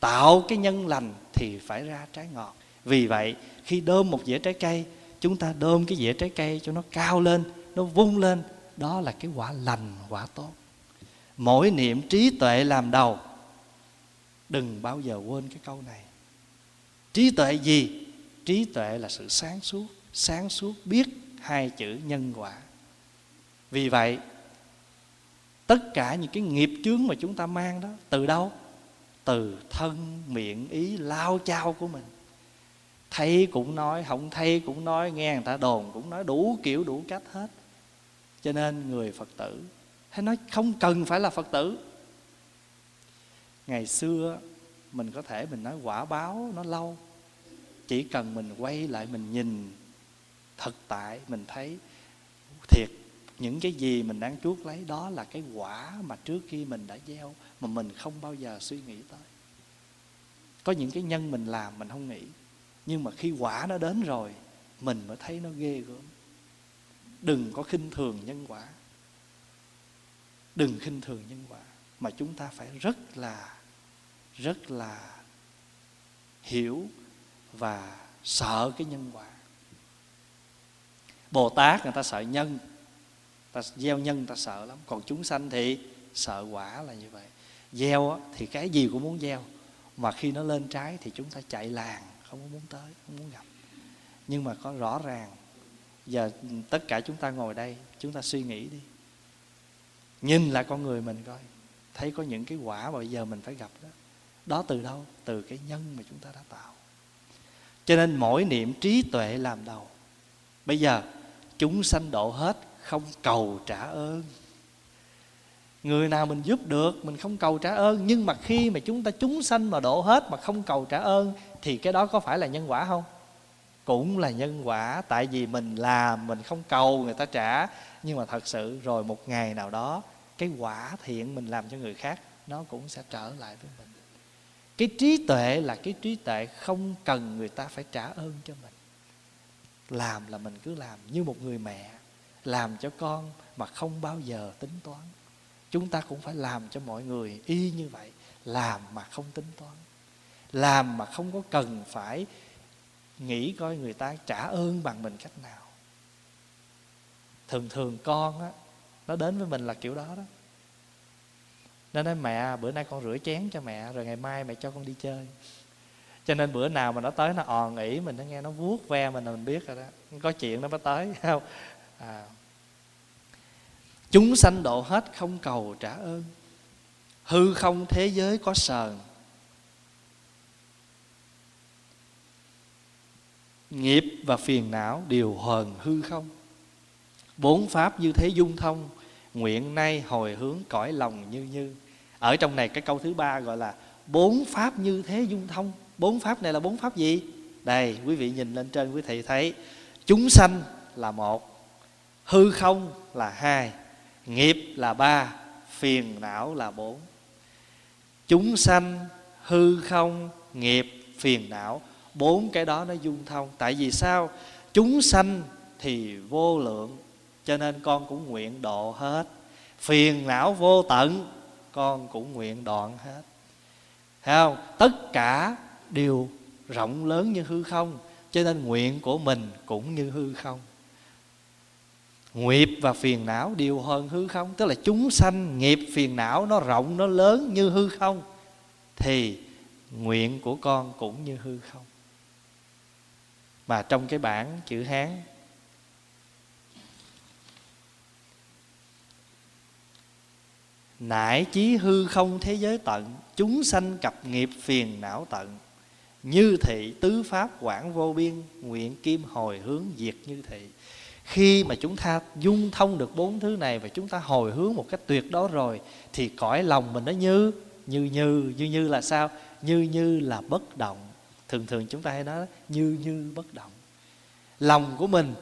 Tạo cái nhân lành thì phải ra trái ngọt. Vì vậy, khi đơm một dĩa trái cây, chúng ta đơm cái dĩa trái cây cho nó cao lên, nó vung lên, đó là cái quả lành, quả tốt. Mỗi niệm trí tuệ làm đầu, đừng bao giờ quên cái câu này. Trí tuệ gì? Trí tuệ là sự sáng suốt sáng suốt biết hai chữ nhân quả. Vì vậy, tất cả những cái nghiệp chướng mà chúng ta mang đó, từ đâu? Từ thân, miệng, ý, lao chao của mình. Thấy cũng nói, không thấy cũng nói, nghe người ta đồn cũng nói, đủ kiểu, đủ cách hết. Cho nên người phật tử, hay nói không cần phải là phật tử. Ngày xưa, mình có thể mình nói quả báo nó lâu chỉ cần mình quay lại mình nhìn thực tại, mình thấy thiệt, những cái gì mình đang chuốt lấy đó là cái quả mà trước khi mình đã gieo mà mình không bao giờ suy nghĩ tới. Có những cái nhân mình làm mình không nghĩ, nhưng mà khi quả nó đến rồi, mình mới thấy nó ghê gớm. Đừng có khinh thường nhân quả. Đừng khinh thường nhân quả, mà chúng ta phải rất là rất là hiểu và sợ cái nhân quả. Bồ tát người ta sợ nhân, ta gieo nhân ta sợ lắm. Còn chúng sanh thì sợ quả là như vậy. Gieo thì cái gì cũng muốn gieo, mà khi nó lên trái thì chúng ta chạy làng, không có muốn tới, không muốn gặp. Nhưng mà có rõ ràng, giờ tất cả chúng ta ngồi đây, chúng ta suy nghĩ đi. Nhìn lại con người mình coi, thấy có những cái quả mà bây giờ mình phải gặp đó. Đó từ đâu? Từ cái nhân mà chúng ta đã tạo cho nên mỗi niệm trí tuệ làm đầu. Bây giờ, chúng sanh độ hết, không cầu trả ơn. Người nào mình giúp được, mình không cầu trả ơn. Nhưng mà khi mà chúng ta chúng sanh mà độ hết mà không cầu trả ơn, thì cái đó có phải là nhân quả không? Cũng là nhân quả, tại vì mình làm, mình không cầu, người ta trả. Nhưng mà thật sự rồi một ngày nào đó, cái quả thiện mình làm cho người khác, nó cũng sẽ trở lại với mình cái trí tuệ là cái trí tuệ không cần người ta phải trả ơn cho mình. Làm là mình cứ làm như một người mẹ, làm cho con mà không bao giờ tính toán. Chúng ta cũng phải làm cho mọi người y như vậy, làm mà không tính toán. Làm mà không có cần phải nghĩ coi người ta trả ơn bằng mình cách nào. Thường thường con á, nó đến với mình là kiểu đó đó nó nói, mẹ, bữa nay con rửa chén cho mẹ, rồi ngày mai mẹ cho con đi chơi. Cho nên bữa nào mà nó tới, nó òn ỉ mình, nó nghe nó vuốt ve mình là mình biết rồi đó. Có chuyện nó mới tới, không? À. chúng sanh độ hết không cầu trả ơn. Hư không thế giới có sờn. Nghiệp và phiền não đều hờn hư không. Bốn pháp như thế dung thông, nguyện nay hồi hướng cõi lòng như như ở trong này cái câu thứ ba gọi là bốn pháp như thế dung thông. Bốn pháp này là bốn pháp gì? Đây, quý vị nhìn lên trên quý thầy thấy, chúng sanh là một, hư không là hai, nghiệp là ba, phiền não là bốn. Chúng sanh, hư không, nghiệp, phiền não, bốn cái đó nó dung thông. Tại vì sao? Chúng sanh thì vô lượng, cho nên con cũng nguyện độ hết. Phiền não vô tận con cũng nguyện đoạn hết. Thấy không? Tất cả đều rộng lớn như hư không, cho nên nguyện của mình cũng như hư không. Nghiệp và phiền não đều hơn hư không, tức là chúng sanh nghiệp phiền não nó rộng, nó lớn như hư không, thì nguyện của con cũng như hư không. Mà trong cái bản chữ hán nải chí hư không thế giới tận, chúng sanh cập nghiệp phiền não tận. Như thị, tứ pháp quảng vô biên, nguyện kim hồi hướng diệt như thị. Khi mà chúng ta dung thông được bốn thứ này và chúng ta hồi hướng một cách tuyệt đó rồi, thì cõi lòng mình nó như như như như như là sao? Như như là bất động. Thường thường chúng ta hay nói như như bất động. Lòng của mình,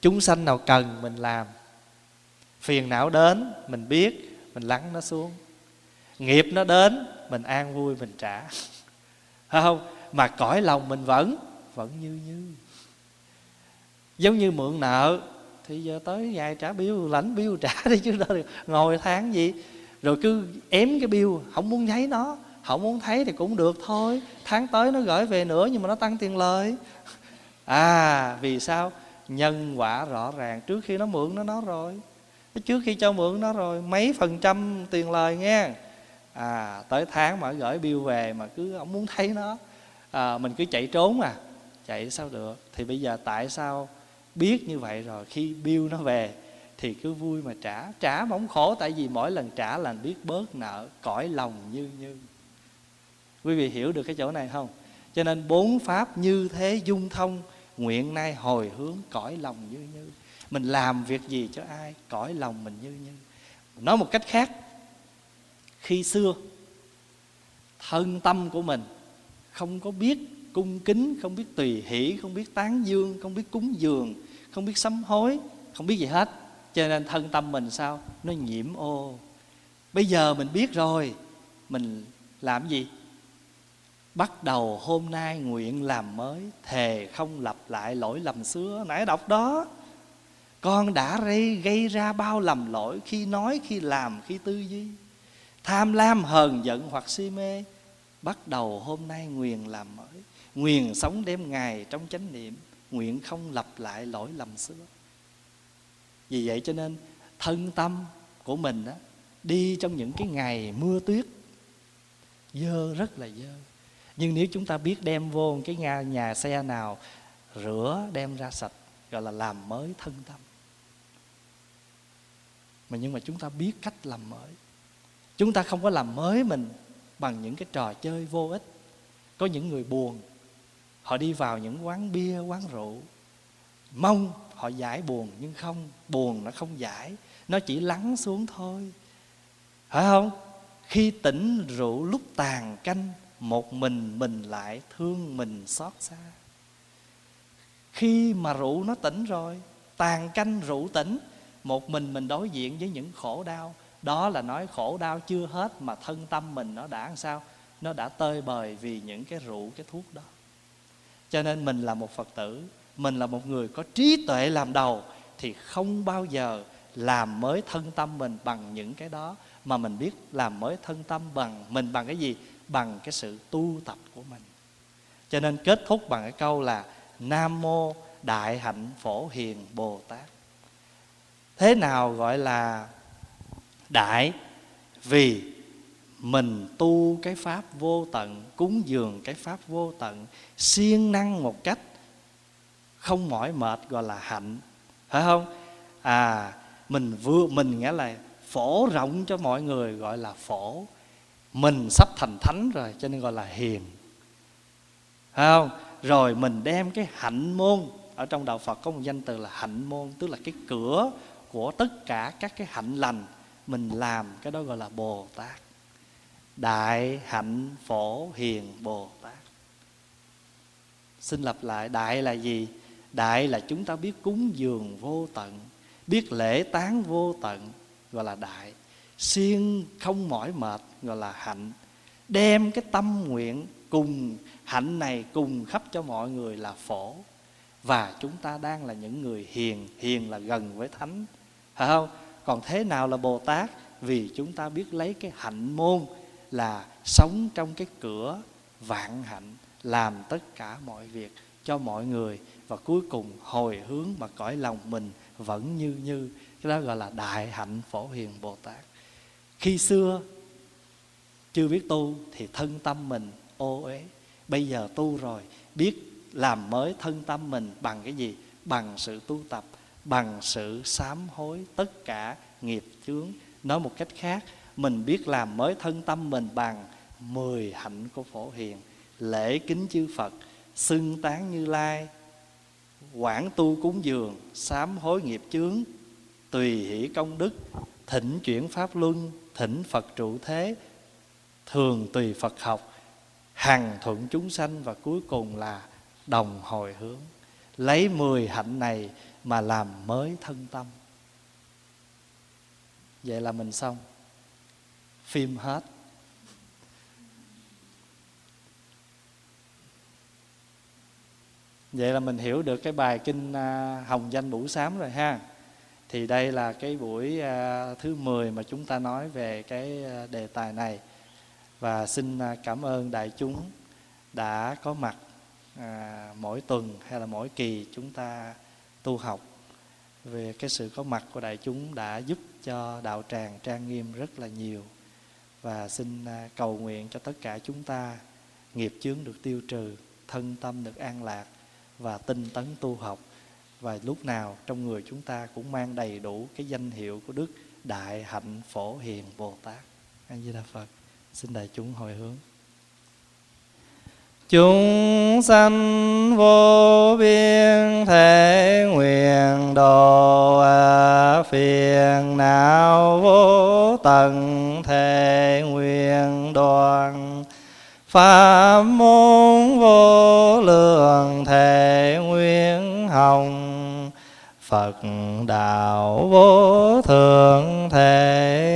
chúng sanh nào cần mình làm? Phiền não đến, mình biết mình lắng nó xuống. Nghiệp nó đến, mình an vui, mình trả. Phải không? Mà cõi lòng mình vẫn vẫn như như. Giống như mượn nợ, thì giờ tới ngày trả bill, lãnh bill trả đi chứ đâu ngồi tháng gì, rồi cứ ém cái bill, không muốn thấy nó, không muốn thấy thì cũng được thôi. Tháng tới nó gửi về nữa nhưng mà nó tăng tiền lời. À vì sao? Nhân quả rõ ràng. Trước khi nó mượn nó nó rồi trước khi cho mượn nó rồi mấy phần trăm tiền lời nghe. À tới tháng mà gửi bill về mà cứ không muốn thấy nó à, mình cứ chạy trốn à. Chạy sao được? Thì bây giờ tại sao biết như vậy rồi? Khi bill nó về thì cứ vui mà trả. Trả mà không khổ tại vì mỗi lần trả là biết bớt nợ cõi lòng như như. Quý vị hiểu được cái chỗ này không? Cho nên bốn pháp như thế dung thông nguyện nay hồi hướng cõi lòng như như mình làm việc gì cho ai, cõi lòng mình như như. Nói một cách khác, khi xưa, thân tâm của mình không có biết cung kính, không biết tùy hỷ, không biết tán dương, không biết cúng dường, không biết sám hối, không biết gì hết. Cho nên thân tâm mình sao? Nó nhiễm ô. Bây giờ mình biết rồi, mình làm gì? Bắt đầu hôm nay nguyện làm mới, thề không lặp lại lỗi lầm xưa. Nãy đọc đó con đã gây, gây ra bao lầm lỗi khi nói khi làm khi tư duy. Tham lam hờn giận hoặc si mê bắt đầu hôm nay nguyện làm mới. Nguyện sống đêm ngày trong chánh niệm nguyện không lặp lại lỗi lầm xưa. Vì vậy cho nên thân tâm của mình đó đi trong những cái ngày mưa tuyết dơ rất là dơ. Nhưng nếu chúng ta biết đem vô cái nhà, nhà xe nào rửa đem ra sạch gọi là làm mới thân tâm mà nhưng mà chúng ta biết cách làm mới. Chúng ta không có làm mới mình bằng những cái trò chơi vô ích. Có những người buồn, họ đi vào những quán bia, quán rượu. Mong họ giải buồn, nhưng không, buồn nó không giải. Nó chỉ lắng xuống thôi. Phải không? Khi tỉnh rượu lúc tàn canh, một mình mình lại thương mình xót xa. Khi mà rượu nó tỉnh rồi, tàn canh rượu tỉnh một mình mình đối diện với những khổ đau. Đó là nói khổ đau chưa hết mà thân tâm mình nó đã làm sao? Nó đã tơi bời vì những cái rượu, cái thuốc đó. Cho nên mình là một phật tử, mình là một người có trí tuệ làm đầu, thì không bao giờ làm mới thân tâm mình bằng những cái đó. Mà mình biết làm mới thân tâm bằng, mình bằng cái gì? Bằng cái sự tu tập của mình. Cho nên kết thúc bằng cái câu là nam mô đại hạnh phổ hiền bồ tát thế nào gọi là đại? Vì mình tu cái pháp vô tận, cúng dường cái pháp vô tận, siêng năng một cách không mỏi mệt gọi là hạnh. Phải không? À mình vừa, mình nghĩa là phổ rộng cho mọi người gọi là phổ. Mình sắp thành thánh rồi, cho nên gọi là hiền. Phải không? Rồi mình đem cái hạnh môn, ở trong đạo Phật có một danh từ là hạnh môn, tức là cái cửa của tất cả các cái hạnh lành mình làm, cái đó gọi là Bồ Tát. Đại hạnh phổ hiền Bồ Tát. Xin lặp lại, đại là gì? Đại là chúng ta biết cúng dường vô tận, biết lễ tán vô tận, gọi là đại. Siêng không mỏi mệt, gọi là hạnh. Đem cái tâm nguyện cùng hạnh này cùng khắp cho mọi người là phổ. Và chúng ta đang là những người hiền hiền là gần với thánh phải không? Còn thế nào là bồ tát? Vì chúng ta biết lấy cái hạnh môn là sống trong cái cửa vạn hạnh, làm tất cả mọi việc cho mọi người. Và cuối cùng, hồi hướng mà cõi lòng mình vẫn như như, cái đó gọi là đại hạnh phổ hiền bồ tát. Khi xưa, chưa biết tu thì thân tâm mình ô uế. Bây giờ tu rồi, biết làm mới thân tâm mình bằng cái gì? Bằng sự tu tập bằng sự sám hối tất cả nghiệp chướng. Nói một cách khác, mình biết làm mới thân tâm mình bằng mười hạnh của phổ hiền, lễ kính chư phật, xưng tán như lai quản tu cúng dường, sám hối nghiệp chướng, tùy hỷ công đức, thỉnh chuyển pháp luân, thỉnh phật trụ thế, thường tùy phật học, hằng thuận chúng sanh và cuối cùng là đồng hồi hướng. Lấy mười hạnh này mà làm mới thân tâm. Vậy là mình xong. Phim hết. Vậy là mình hiểu được cái bài kinh à, hồng danh bủ sám rồi ha. Thì đây là cái buổi à, thứ 10 mà chúng ta nói về cái à, đề tài này. Và xin cảm ơn đại chúng đã có mặt mỗi tuần hay là mỗi kỳ chúng ta tu học, về cái sự có mặt của đại chúng đã giúp cho đạo tràng trang nghiêm rất là nhiều và xin à, cầu nguyện cho tất cả chúng ta nghiệp chướng được tiêu trừ, thân tâm được an lạc và tinh tấn tu học và lúc nào trong người chúng ta cũng mang đầy đủ cái danh hiệu của Đức Đại Hạnh Phổ Hiền Bồ Tát. A Di Đà Phật. Xin đại chúng hồi hướng. Chúng sanh vô biên thể nguyện độ phiền não vô tận thể nguyện đoàn pháp môn vô lượng thể nguyện hồng. Phật đạo vô thượng thể